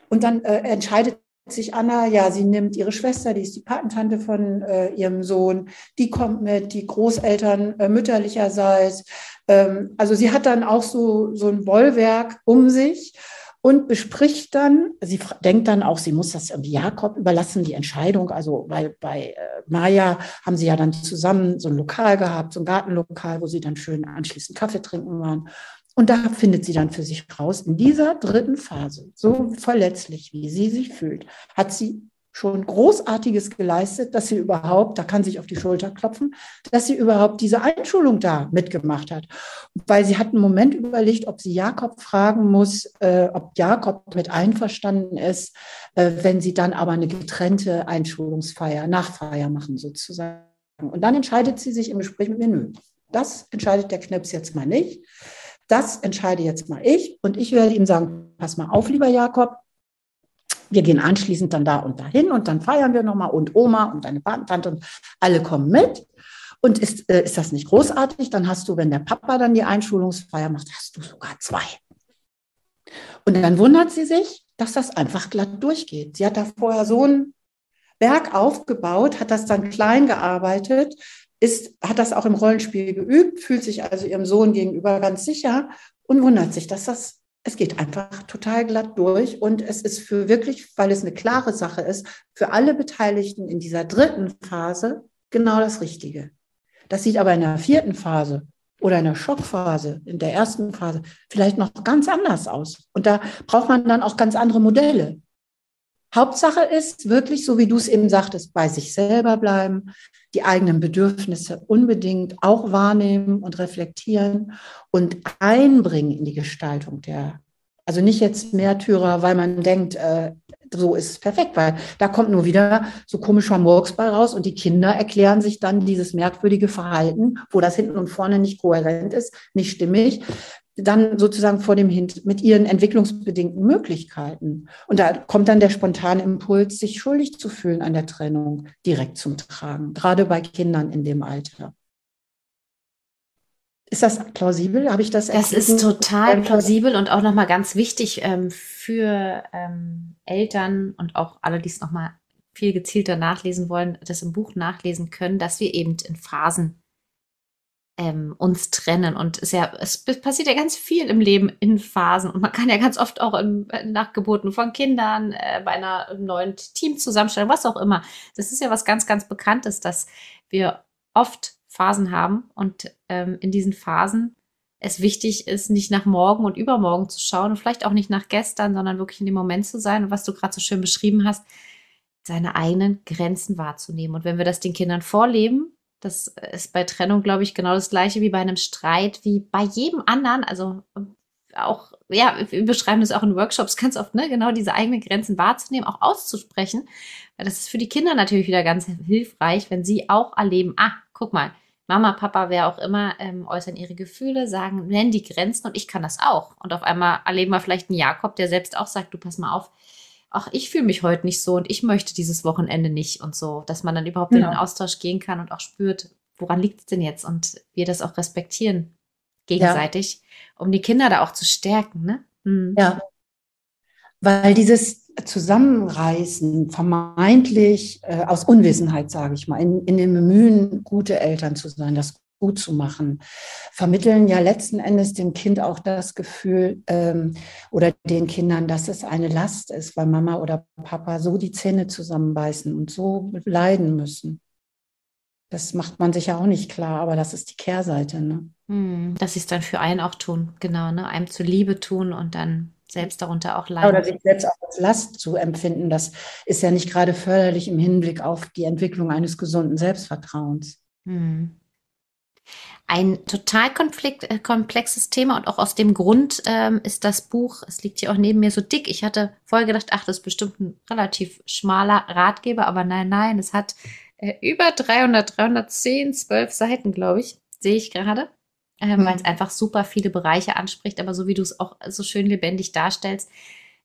Und dann äh, entscheidet sich Anna, ja, sie nimmt ihre Schwester, die ist die Patentante von äh, ihrem Sohn, die kommt mit, die Großeltern äh, mütterlicherseits. Ähm, also sie hat dann auch so, so ein Bollwerk um sich und bespricht dann, sie denkt dann auch, sie muss das irgendwie Jakob überlassen, die Entscheidung. Also, weil bei äh, Maya haben sie ja dann zusammen so ein Lokal gehabt, so ein Gartenlokal, wo sie dann schön anschließend Kaffee trinken waren. Und da findet sie dann für sich raus, in dieser dritten Phase, so verletzlich, wie sie sich fühlt, hat sie schon Großartiges geleistet, dass sie überhaupt, da kann sich auf die Schulter klopfen, dass sie überhaupt diese Einschulung da mitgemacht hat. Weil sie hat einen Moment überlegt, ob sie Jakob fragen muss, äh, ob Jakob mit einverstanden ist, äh, wenn sie dann aber eine getrennte Einschulungsfeier, Nachfeier machen sozusagen. Und dann entscheidet sie sich im Gespräch mit mir, nö, das entscheidet der Knips jetzt mal nicht. Das entscheide jetzt mal ich und ich werde ihm sagen, pass mal auf, lieber Jakob, wir gehen anschließend dann da und dahin und dann feiern wir nochmal und Oma und deine Patentante und alle kommen mit. Und ist, äh, ist das nicht großartig? Dann hast du, wenn der Papa dann die Einschulungsfeier macht, hast du sogar zwei. Und dann wundert sie sich, dass das einfach glatt durchgeht. Sie hat da vorher so einen Berg aufgebaut, hat das dann klein gearbeitet, ist, hat das auch im Rollenspiel geübt, fühlt sich also ihrem Sohn gegenüber ganz sicher und wundert sich, dass das es geht einfach total glatt durch und es ist für wirklich, weil es eine klare Sache ist, für alle Beteiligten in dieser dritten Phase genau das Richtige. Das sieht aber in der vierten Phase oder in der Schockphase, in der ersten Phase vielleicht noch ganz anders aus. Und da braucht man dann auch ganz andere Modelle. Hauptsache ist wirklich, so wie du es eben sagtest, bei sich selber bleiben, die eigenen Bedürfnisse unbedingt auch wahrnehmen und reflektieren und einbringen in die Gestaltung der Also nicht jetzt Märtyrer, weil man denkt, äh, so ist es perfekt, weil da kommt nur wieder so komischer Murks bei raus und die Kinder erklären sich dann dieses merkwürdige Verhalten, wo das hinten und vorne nicht kohärent ist, nicht stimmig, dann sozusagen vor dem Hint mit ihren entwicklungsbedingten Möglichkeiten. Und da kommt dann der spontane Impuls, sich schuldig zu fühlen an der Trennung, direkt zum Tragen, gerade bei Kindern in dem Alter. Ist das plausibel? Habe ich das Das ist total plausibel und auch nochmal ganz wichtig ähm, für ähm, Eltern und auch alle, die es nochmal viel gezielter nachlesen wollen, das im Buch nachlesen können, dass wir eben in Phasen ähm, uns trennen. Und es, ja, es passiert ja ganz viel im Leben in Phasen. Und man kann ja ganz oft auch im, nach Geburten von Kindern, äh, bei einer neuen Teamzusammenstellung, was auch immer. Das ist ja was ganz, ganz Bekanntes, dass wir oft Phasen haben und ähm, in diesen Phasen es wichtig ist, nicht nach morgen und übermorgen zu schauen und vielleicht auch nicht nach gestern, sondern wirklich in dem Moment zu sein und was du gerade so schön beschrieben hast, seine eigenen Grenzen wahrzunehmen. Und wenn wir das den Kindern vorleben, das ist bei Trennung, glaube ich, genau das gleiche wie bei einem Streit, wie bei jedem anderen. Also auch, ja, wir beschreiben das auch in Workshops ganz oft, ne, genau diese eigenen Grenzen wahrzunehmen, auch auszusprechen. Das ist für die Kinder natürlich wieder ganz hilfreich, wenn sie auch erleben, ah, guck mal, Mama, Papa, wer auch immer, ähm, äußern ihre Gefühle, sagen, nennen die Grenzen und ich kann das auch. Und auf einmal erleben wir vielleicht einen Jakob, der selbst auch sagt, du pass mal auf, ach, ich fühle mich heute nicht so und ich möchte dieses Wochenende nicht und so, dass man dann überhaupt genau. in den Austausch gehen kann und auch spürt, woran liegt es denn jetzt und wir das auch respektieren gegenseitig, ja. um die Kinder da auch zu stärken, ne? Mhm. Ja. Weil dieses Zusammenreißen vermeintlich äh, aus Unwissenheit, sage ich mal, in, in dem Bemühen, gute Eltern zu sein, das gut zu machen, vermitteln ja letzten Endes dem Kind auch das Gefühl ähm, oder den Kindern, dass es eine Last ist, weil Mama oder Papa so die Zähne zusammenbeißen und so leiden müssen. Das macht man sich ja auch nicht klar, aber das ist die Kehrseite. Ne? Hm, dass sie es dann für einen auch tun, genau, ne? einem zu Liebe tun und dann selbst darunter auch leiden. Oder sich selbst auch als Last zu empfinden, das ist ja nicht gerade förderlich im Hinblick auf die Entwicklung eines gesunden Selbstvertrauens. Hm. Ein total konflikt, äh, komplexes Thema und auch aus dem Grund ähm, ist das Buch, es liegt hier auch neben mir so dick. Ich hatte vorher gedacht, ach, das ist bestimmt ein relativ schmaler Ratgeber, aber nein, nein, es hat äh, über 300, 310, 12 Seiten, glaube ich, sehe ich gerade äh, mhm. weil es einfach super viele Bereiche anspricht, aber so wie du es auch so schön lebendig darstellst,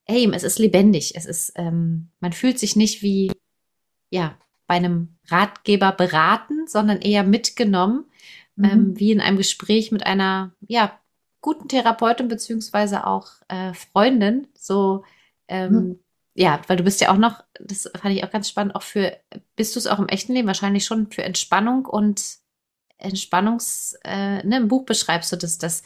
hey, es ist lebendig. Es ist, ähm, man fühlt sich nicht wie, ja, bei einem Ratgeber beraten, sondern eher mitgenommen, mhm. ähm, wie in einem Gespräch mit einer, ja, guten Therapeutin beziehungsweise auch äh, Freundin. So, ähm, mhm. ja, weil du bist ja auch noch, das fand ich auch ganz spannend, auch für, bist du es auch im echten Leben wahrscheinlich schon für Entspannung und Entspannungs, äh, ne, im Buch beschreibst du das, dass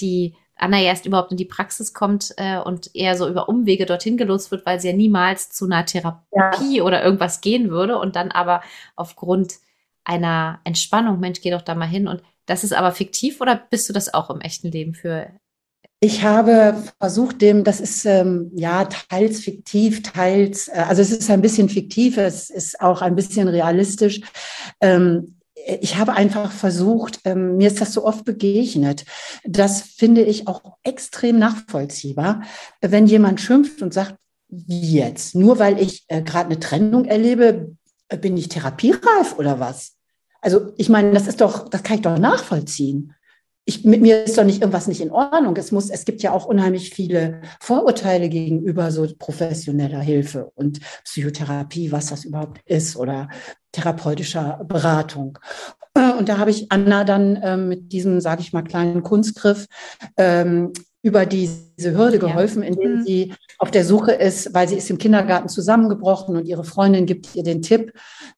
die Anna erst überhaupt in die Praxis kommt äh, und eher so über Umwege dorthin gelost wird, weil sie ja niemals zu einer Therapie ja. oder irgendwas gehen würde und dann aber aufgrund einer Entspannung, Mensch, geh doch da mal hin und das ist aber fiktiv oder bist du das auch im echten Leben für? Ich habe versucht, dem, das ist ähm, ja teils fiktiv, teils, äh, also es ist ein bisschen fiktiv, es ist auch ein bisschen realistisch. Ähm, ich habe einfach versucht, ähm, mir ist das so oft begegnet. Das finde ich auch extrem nachvollziehbar, wenn jemand schimpft und sagt, wie jetzt? Nur weil ich äh, gerade eine Trennung erlebe, bin ich therapiereif oder was? Also ich meine, das ist doch, das kann ich doch nachvollziehen. Ich, mit mir ist doch nicht irgendwas nicht in Ordnung. Es muss, es gibt ja auch unheimlich viele Vorurteile gegenüber so professioneller Hilfe und Psychotherapie, was das überhaupt ist oder therapeutischer Beratung. Äh, und da habe ich Anna dann ähm, mit diesem, sage ich mal, kleinen Kunstgriff ähm, über diese Hürde geholfen, indem mhm. sie auf der Suche ist, weil sie ist im Kindergarten zusammengebrochen und ihre Freundin gibt ihr den Tipp,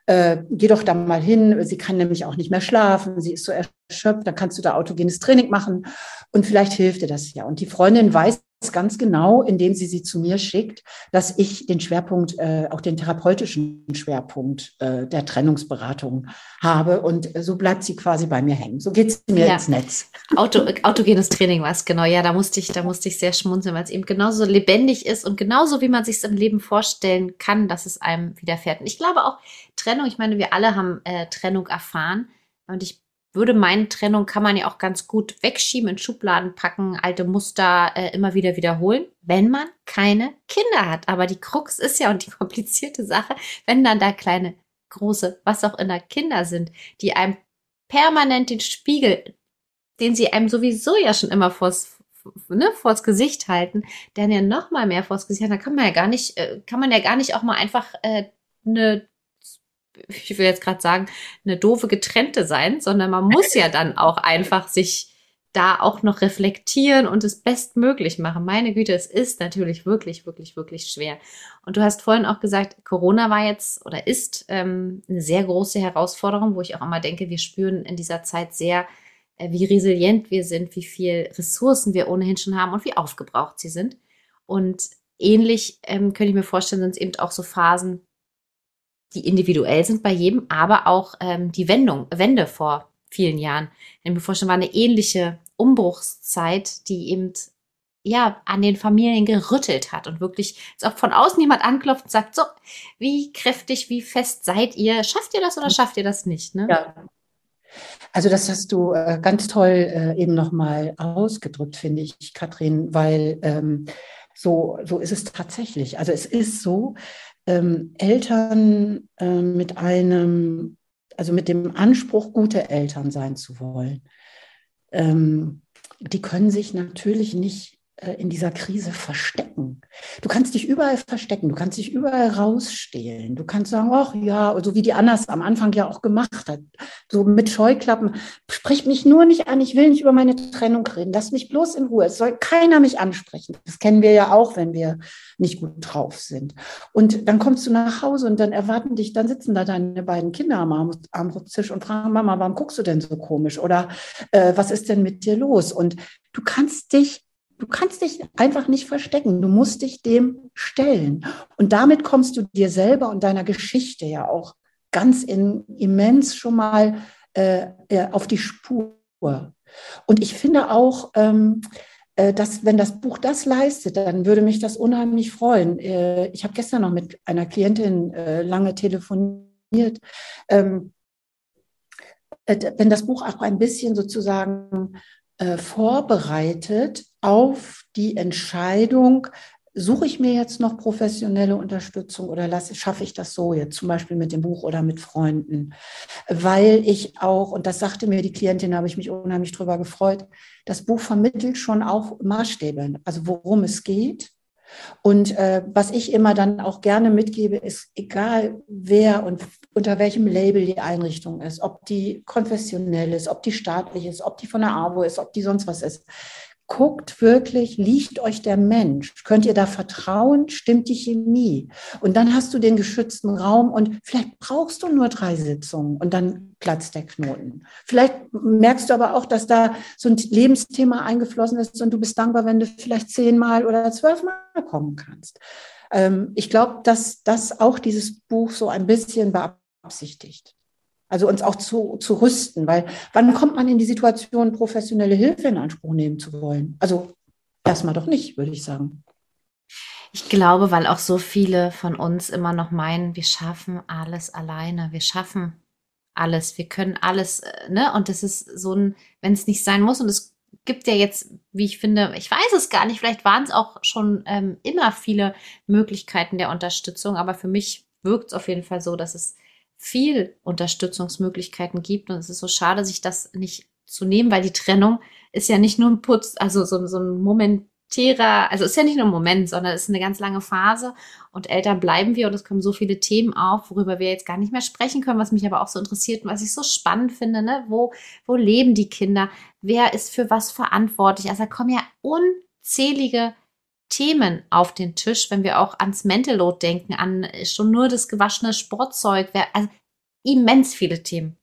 äh, geh doch da mal hin, sie kann nämlich auch nicht mehr schlafen, sie ist so erschöpft, dann kannst du da autogenes Training machen und vielleicht hilft dir das ja. Und die Freundin weiß ganz genau, indem sie sie zu mir schickt, dass ich den Schwerpunkt, äh, auch den therapeutischen Schwerpunkt äh, der Trennungsberatung habe. Und so bleibt sie quasi bei mir hängen. So geht es mir ja. ins Netz. Auto, autogenes Training war es, genau. Ja, da musste ich, da musste ich sehr schmunzeln, weil es eben genauso lebendig ist und genauso, wie man sich es im Leben vorstellen kann, dass es einem widerfährt. Und ich glaube auch, Trennung, ich meine, wir alle haben äh, Trennung erfahren. Und ich würde meinen, Trennung kann man ja auch ganz gut wegschieben, in Schubladen packen, alte Muster äh, immer wieder wiederholen, wenn man keine Kinder hat. Aber die Krux ist ja und die komplizierte Sache, wenn dann da kleine, große, was auch immer Kinder sind, die einem permanent den Spiegel, den sie einem sowieso ja schon immer vors, ne, vors Gesicht halten, dann ja noch mal mehr vors Gesicht halten, da kann man ja gar nicht, äh, kann man ja gar nicht auch mal einfach äh, eine ich will jetzt gerade sagen, eine doofe getrennte sein, sondern man muss ja dann auch einfach sich da auch noch reflektieren und es bestmöglich machen. Meine Güte, es ist natürlich wirklich, wirklich, wirklich schwer. Und du hast vorhin auch gesagt, Corona war jetzt oder ist ähm, eine sehr große Herausforderung, wo ich auch immer denke, wir spüren in dieser Zeit sehr, äh, wie resilient wir sind, wie viel Ressourcen wir ohnehin schon haben und wie aufgebraucht sie sind. Und ähnlich ähm, könnte ich mir vorstellen, sind es eben auch so Phasen, die individuell sind bei jedem, aber auch ähm, die Wendung, Wende vor vielen Jahren. Kann mir vorstellen, war eine ähnliche Umbruchszeit, die eben ja an den Familien gerüttelt hat und wirklich, als ob von außen jemand anklopft und sagt, so, wie kräftig, wie fest seid ihr? Schafft ihr das oder schafft ihr das nicht? Ne? Ja. Also das hast du äh, ganz toll äh, eben nochmal ausgedrückt, finde ich, Katrin, weil ähm, so, so ist es tatsächlich. Also es ist so, ähm, Eltern äh, mit einem, also mit dem Anspruch, gute Eltern sein zu wollen, ähm, die können sich natürlich nicht in dieser Krise verstecken. Du kannst dich überall verstecken, du kannst dich überall rausstehlen. Du kannst sagen, ach ja, so wie die Annas am Anfang ja auch gemacht hat, so mit Scheuklappen, sprich mich nur nicht an, ich will nicht über meine Trennung reden, lass mich bloß in Ruhe, es soll keiner mich ansprechen. Das kennen wir ja auch, wenn wir nicht gut drauf sind. Und dann kommst du nach Hause und dann erwarten dich, dann sitzen da deine beiden Kinder am Armutstisch und fragen, Mama, warum guckst du denn so komisch? Oder äh, was ist denn mit dir los? Und du kannst dich Du kannst dich einfach nicht verstecken. Du musst dich dem stellen. Und damit kommst du dir selber und deiner Geschichte ja auch ganz in, immens schon mal äh, äh auf die Spur. Und ich finde auch, ähm, äh, dass wenn das Buch das leistet, dann würde mich das unheimlich freuen. Äh, ich habe gestern noch mit einer Klientin lange telefoniert. Ähm, äh, wenn das Buch auch ein bisschen sozusagen äh, vorbereitet auf die Entscheidung, suche ich mir jetzt noch professionelle Unterstützung oder lasse, schaffe ich das so jetzt, zum Beispiel mit dem Buch oder mit Freunden? Weil ich auch, und das sagte mir die Klientin, da habe ich mich unheimlich drüber gefreut, das Buch vermittelt schon auch Maßstäbe, also worum es geht, und äh, was ich immer dann auch gerne mitgebe, ist, egal wer und unter welchem Label die Einrichtung ist, ob die konfessionell ist, ob die staatlich ist, ob die von der AWO ist, ob die sonst was ist guckt wirklich, liegt euch der Mensch? Könnt ihr da vertrauen? Stimmt die Chemie? Und dann hast du den geschützten Raum und vielleicht brauchst du nur drei Sitzungen und dann platzt der Knoten. Vielleicht merkst du aber auch, dass da so ein Lebensthema eingeflossen ist und du bist dankbar, wenn du vielleicht zehnmal oder zwölfmal kommen kannst. Ähm, ich glaube, dass das auch dieses Buch so ein bisschen beabsichtigt. Also uns auch zu, zu rüsten, weil wann kommt man in die Situation, professionelle Hilfe in Anspruch nehmen zu wollen? Also erstmal doch nicht, würde ich sagen. Ich glaube, weil auch so viele von uns immer noch meinen, wir schaffen alles alleine, wir schaffen alles, wir können alles, äh, ne? Und das ist so ein, wenn es nicht sein muss, und es gibt ja jetzt, wie ich finde, ich weiß es gar nicht, vielleicht waren es auch schon ähm, immer viele Möglichkeiten der Unterstützung, aber für mich wirkt es auf jeden Fall so, dass es viel Unterstützungsmöglichkeiten gibt. Und es ist so schade, sich das nicht zu nehmen, weil die Trennung ist ja nicht nur ein Putz, also so, so ein momentärer, also ist ja nicht nur ein Moment, sondern es ist eine ganz lange Phase. Und älter bleiben wir und es kommen so viele Themen auf, worüber wir jetzt gar nicht mehr sprechen können, was mich aber auch so interessiert und was ich so spannend finde, ne? Wo, wo leben die Kinder? Wer ist für was verantwortlich? Also da kommen ja unzählige Themen auf den Tisch, wenn wir auch ans Mental Load denken, an schon nur das gewaschene Sportzeug, also immens viele Themen.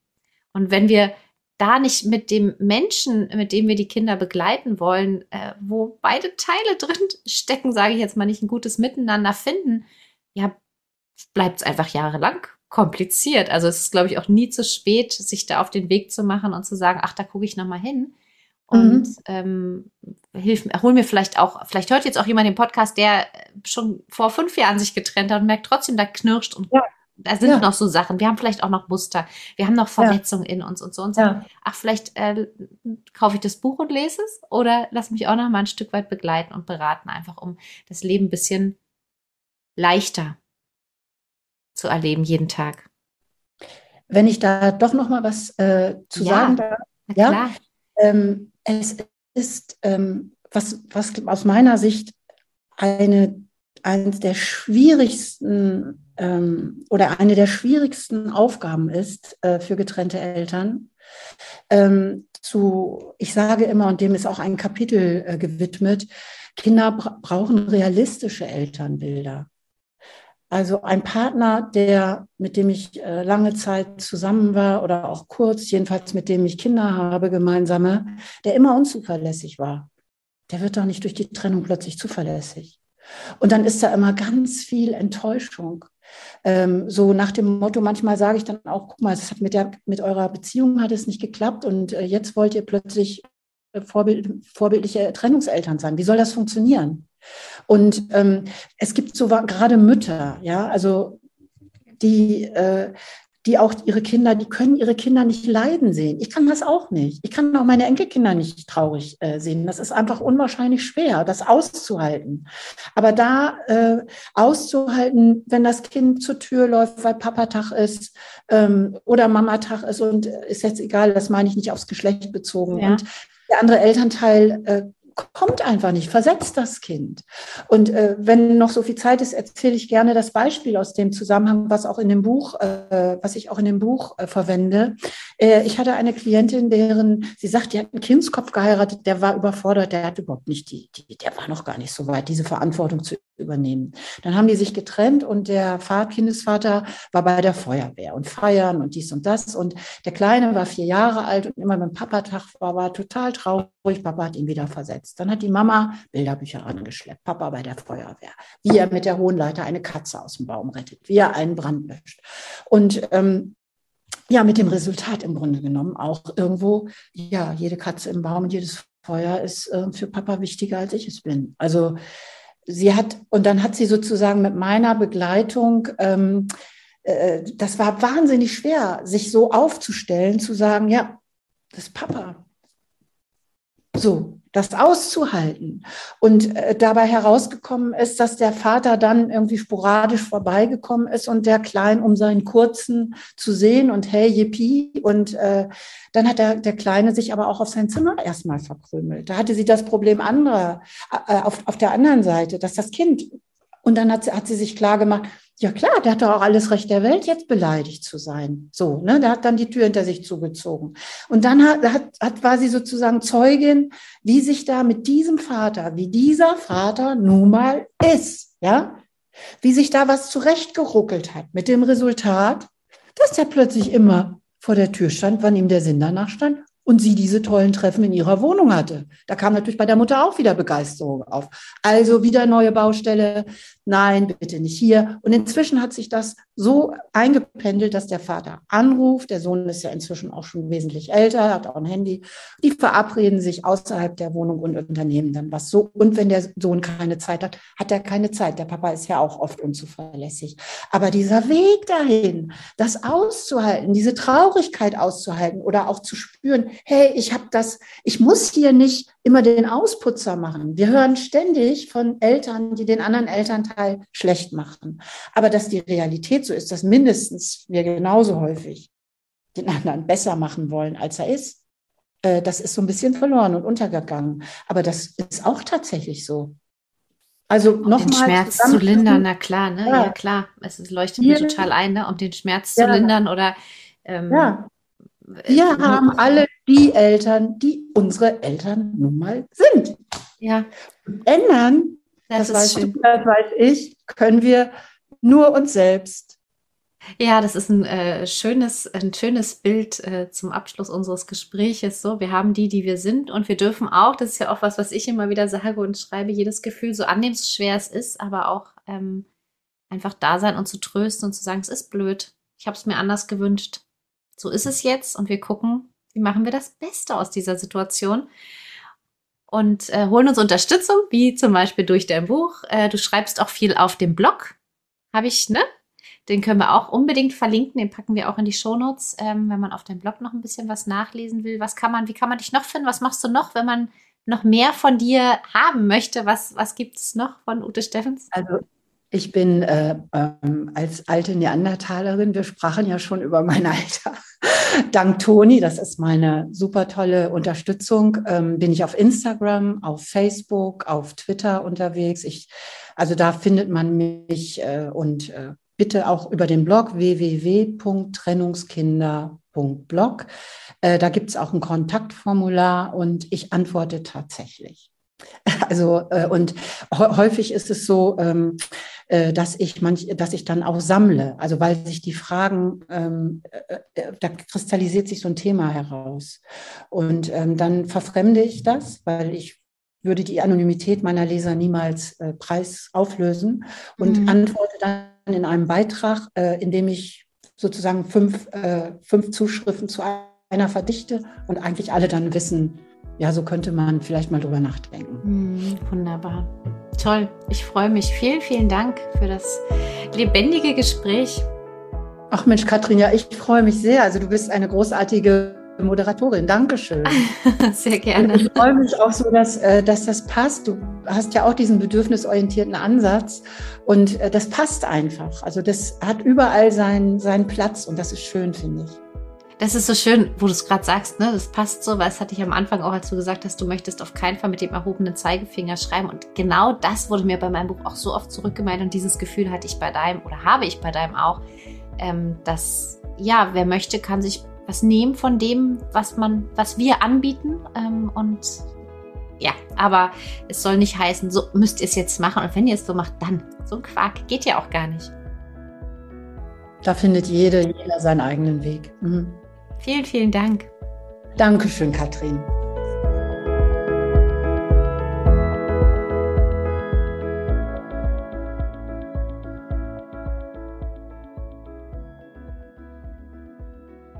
Und wenn wir da nicht mit dem Menschen, mit dem wir die Kinder begleiten wollen, äh, wo beide Teile drin stecken, sage ich jetzt mal nicht ein gutes Miteinander finden, ja, bleibt es einfach jahrelang kompliziert. Also es ist, glaube ich, auch nie zu spät, sich da auf den Weg zu machen und zu sagen, ach, da gucke ich noch mal hin. Und mhm. ähm, hilf, hol mir vielleicht auch, vielleicht hört jetzt auch jemand den Podcast, der schon vor fünf Jahren sich getrennt hat und merkt trotzdem, da knirscht und ja. da sind ja. noch so Sachen. Wir haben vielleicht auch noch Muster. Wir haben noch Verletzungen ja. in uns und so und so. Ach, vielleicht äh, kaufe ich das Buch und lese es oder lass mich auch noch mal ein Stück weit begleiten und beraten, einfach um das Leben ein bisschen leichter zu erleben jeden Tag. Wenn ich da doch noch mal was äh, zu sagen darf. Ja, ähm, es ist ähm, was, was aus meiner Sicht eine eines der schwierigsten ähm, oder eine der schwierigsten Aufgaben ist äh, für getrennte Eltern. Ähm, zu, ich sage immer, und dem ist auch ein Kapitel äh, gewidmet, Kinder bra brauchen realistische Elternbilder. Also ein Partner, der, mit dem ich äh, lange Zeit zusammen war oder auch kurz, jedenfalls mit dem ich Kinder habe, gemeinsame, der immer unzuverlässig war. Der wird doch nicht durch die Trennung plötzlich zuverlässig. Und dann ist da immer ganz viel Enttäuschung. Ähm, so nach dem Motto, manchmal sage ich dann auch, guck mal, es hat mit, der, mit eurer Beziehung hat es nicht geklappt und äh, jetzt wollt ihr plötzlich äh, Vorbild, vorbildliche Trennungseltern sein. Wie soll das funktionieren? Und ähm, es gibt so gerade Mütter, ja, also die, äh, die auch ihre Kinder, die können ihre Kinder nicht leiden sehen. Ich kann das auch nicht. Ich kann auch meine Enkelkinder nicht traurig äh, sehen. Das ist einfach unwahrscheinlich schwer, das auszuhalten. Aber da äh, auszuhalten, wenn das Kind zur Tür läuft, weil Papatag ist ähm, oder Mamatag ist und äh, ist jetzt egal, das meine ich nicht aufs Geschlecht bezogen. Ja. Und der andere Elternteil äh, kommt einfach nicht, versetzt das Kind. Und äh, wenn noch so viel Zeit ist, erzähle ich gerne das Beispiel aus dem Zusammenhang, was auch in dem Buch, äh, was ich auch in dem Buch äh, verwende. Äh, ich hatte eine Klientin, deren, sie sagt, die hat einen Kindskopf geheiratet, der war überfordert, der hat überhaupt nicht die, die der war noch gar nicht so weit, diese Verantwortung zu übernehmen. Dann haben die sich getrennt und der Vater, Kindesvater war bei der Feuerwehr und feiern und dies und das. Und der Kleine war vier Jahre alt und immer beim Papatag war, war total traurig. Papa hat ihn wieder versetzt. Dann hat die Mama Bilderbücher angeschleppt. Papa bei der Feuerwehr. Wie er mit der hohen Leiter eine Katze aus dem Baum rettet. Wie er einen Brand löscht. Und ähm, ja, mit dem Resultat im Grunde genommen auch irgendwo, ja, jede Katze im Baum und jedes Feuer ist äh, für Papa wichtiger, als ich es bin. Also sie hat, und dann hat sie sozusagen mit meiner Begleitung, ähm, äh, das war wahnsinnig schwer, sich so aufzustellen, zu sagen, ja, das ist Papa. So, das auszuhalten. Und äh, dabei herausgekommen ist, dass der Vater dann irgendwie sporadisch vorbeigekommen ist und der Klein, um seinen Kurzen zu sehen und hey, yippie. Und äh, dann hat der, der Kleine sich aber auch auf sein Zimmer erstmal verkrümelt. Da hatte sie das Problem anderer, äh, auf, auf der anderen Seite, dass das Kind, und dann hat sie, hat sie sich klar gemacht, ja klar, der hat doch auch alles Recht der Welt, jetzt beleidigt zu sein. So, ne, der hat dann die Tür hinter sich zugezogen. Und dann hat, hat, hat, war sie sozusagen Zeugin, wie sich da mit diesem Vater, wie dieser Vater nun mal ist, ja, wie sich da was zurechtgeruckelt hat, mit dem Resultat, dass der plötzlich immer vor der Tür stand, wann ihm der Sinn danach stand und sie diese tollen Treffen in ihrer Wohnung hatte. Da kam natürlich bei der Mutter auch wieder Begeisterung auf. Also wieder neue Baustelle. Nein, bitte nicht hier. Und inzwischen hat sich das so eingependelt, dass der Vater anruft. Der Sohn ist ja inzwischen auch schon wesentlich älter, hat auch ein Handy. Die verabreden sich außerhalb der Wohnung und unternehmen dann was so. Und wenn der Sohn keine Zeit hat, hat er keine Zeit. Der Papa ist ja auch oft unzuverlässig. Aber dieser Weg dahin, das auszuhalten, diese Traurigkeit auszuhalten oder auch zu spüren, hey, ich habe das, ich muss hier nicht immer den Ausputzer machen. Wir hören ständig von Eltern, die den anderen Elternteil schlecht machen. Aber dass die Realität so ist, dass mindestens wir genauso häufig den anderen besser machen wollen, als er ist, äh, das ist so ein bisschen verloren und untergegangen. Aber das ist auch tatsächlich so. Also um den Schmerz zu lindern, na klar, ne? Ja, ja klar. Es leuchtet mir total ein, ne? um den Schmerz ja. zu lindern oder ähm, ja. Wir haben alle die Eltern, die unsere Eltern nun mal sind. Ja. Ändern, das, das weißt schön. du, das weiß ich, können wir nur uns selbst. Ja, das ist ein äh, schönes, ein schönes Bild äh, zum Abschluss unseres Gespräches. So, wir haben die, die wir sind, und wir dürfen auch, das ist ja auch was, was ich immer wieder sage und schreibe, jedes Gefühl, so annehmen, so schwer es ist, aber auch ähm, einfach da sein und zu trösten und zu sagen, es ist blöd. Ich habe es mir anders gewünscht so ist es jetzt und wir gucken, wie machen wir das Beste aus dieser Situation und äh, holen uns Unterstützung, wie zum Beispiel durch dein Buch. Äh, du schreibst auch viel auf dem Blog, habe ich, ne? Den können wir auch unbedingt verlinken. Den packen wir auch in die Shownotes, ähm, wenn man auf deinem Blog noch ein bisschen was nachlesen will. Was kann man, wie kann man dich noch finden? Was machst du noch, wenn man noch mehr von dir haben möchte? Was, was gibt es noch von Ute Steffens? Also ich bin äh, ähm, als alte Neandertalerin, wir sprachen ja schon über mein Alter, dank Toni, das ist meine super tolle Unterstützung, ähm, bin ich auf Instagram, auf Facebook, auf Twitter unterwegs. Ich, also da findet man mich äh, und äh, bitte auch über den Blog www.trennungskinder.blog. Äh, da gibt es auch ein Kontaktformular und ich antworte tatsächlich. Also äh, und häufig ist es so, ähm, äh, dass ich manch, dass ich dann auch sammle. Also weil sich die Fragen, ähm, äh, äh, da kristallisiert sich so ein Thema heraus. Und ähm, dann verfremde ich das, weil ich würde die Anonymität meiner Leser niemals äh, preis auflösen und mhm. antworte dann in einem Beitrag, äh, in dem ich sozusagen fünf, äh, fünf Zuschriften zu einer verdichte und eigentlich alle dann wissen, ja, so könnte man vielleicht mal drüber nachdenken. Mhm, wunderbar. Toll. Ich freue mich. Vielen, vielen Dank für das lebendige Gespräch. Ach Mensch, Katrin, ja, ich freue mich sehr. Also du bist eine großartige Moderatorin. Dankeschön. Sehr gerne. Und ich freue mich auch so, dass, äh, dass das passt. Du hast ja auch diesen bedürfnisorientierten Ansatz und äh, das passt einfach. Also das hat überall seinen, seinen Platz und das ist schön, finde ich. Das ist so schön, wo du es gerade sagst, ne? Das passt so, weil es hatte ich am Anfang auch, als du gesagt hast, du möchtest auf keinen Fall mit dem erhobenen Zeigefinger schreiben. Und genau das wurde mir bei meinem Buch auch so oft zurückgemeint und dieses Gefühl hatte ich bei deinem oder habe ich bei deinem auch, ähm, dass ja, wer möchte, kann sich was nehmen von dem, was man, was wir anbieten. Ähm, und ja, aber es soll nicht heißen, so müsst ihr es jetzt machen. Und wenn ihr es so macht, dann. So ein Quark geht ja auch gar nicht. Da findet jede, jeder seinen eigenen Weg. Mhm. Vielen, vielen Dank. Dankeschön, Katrin.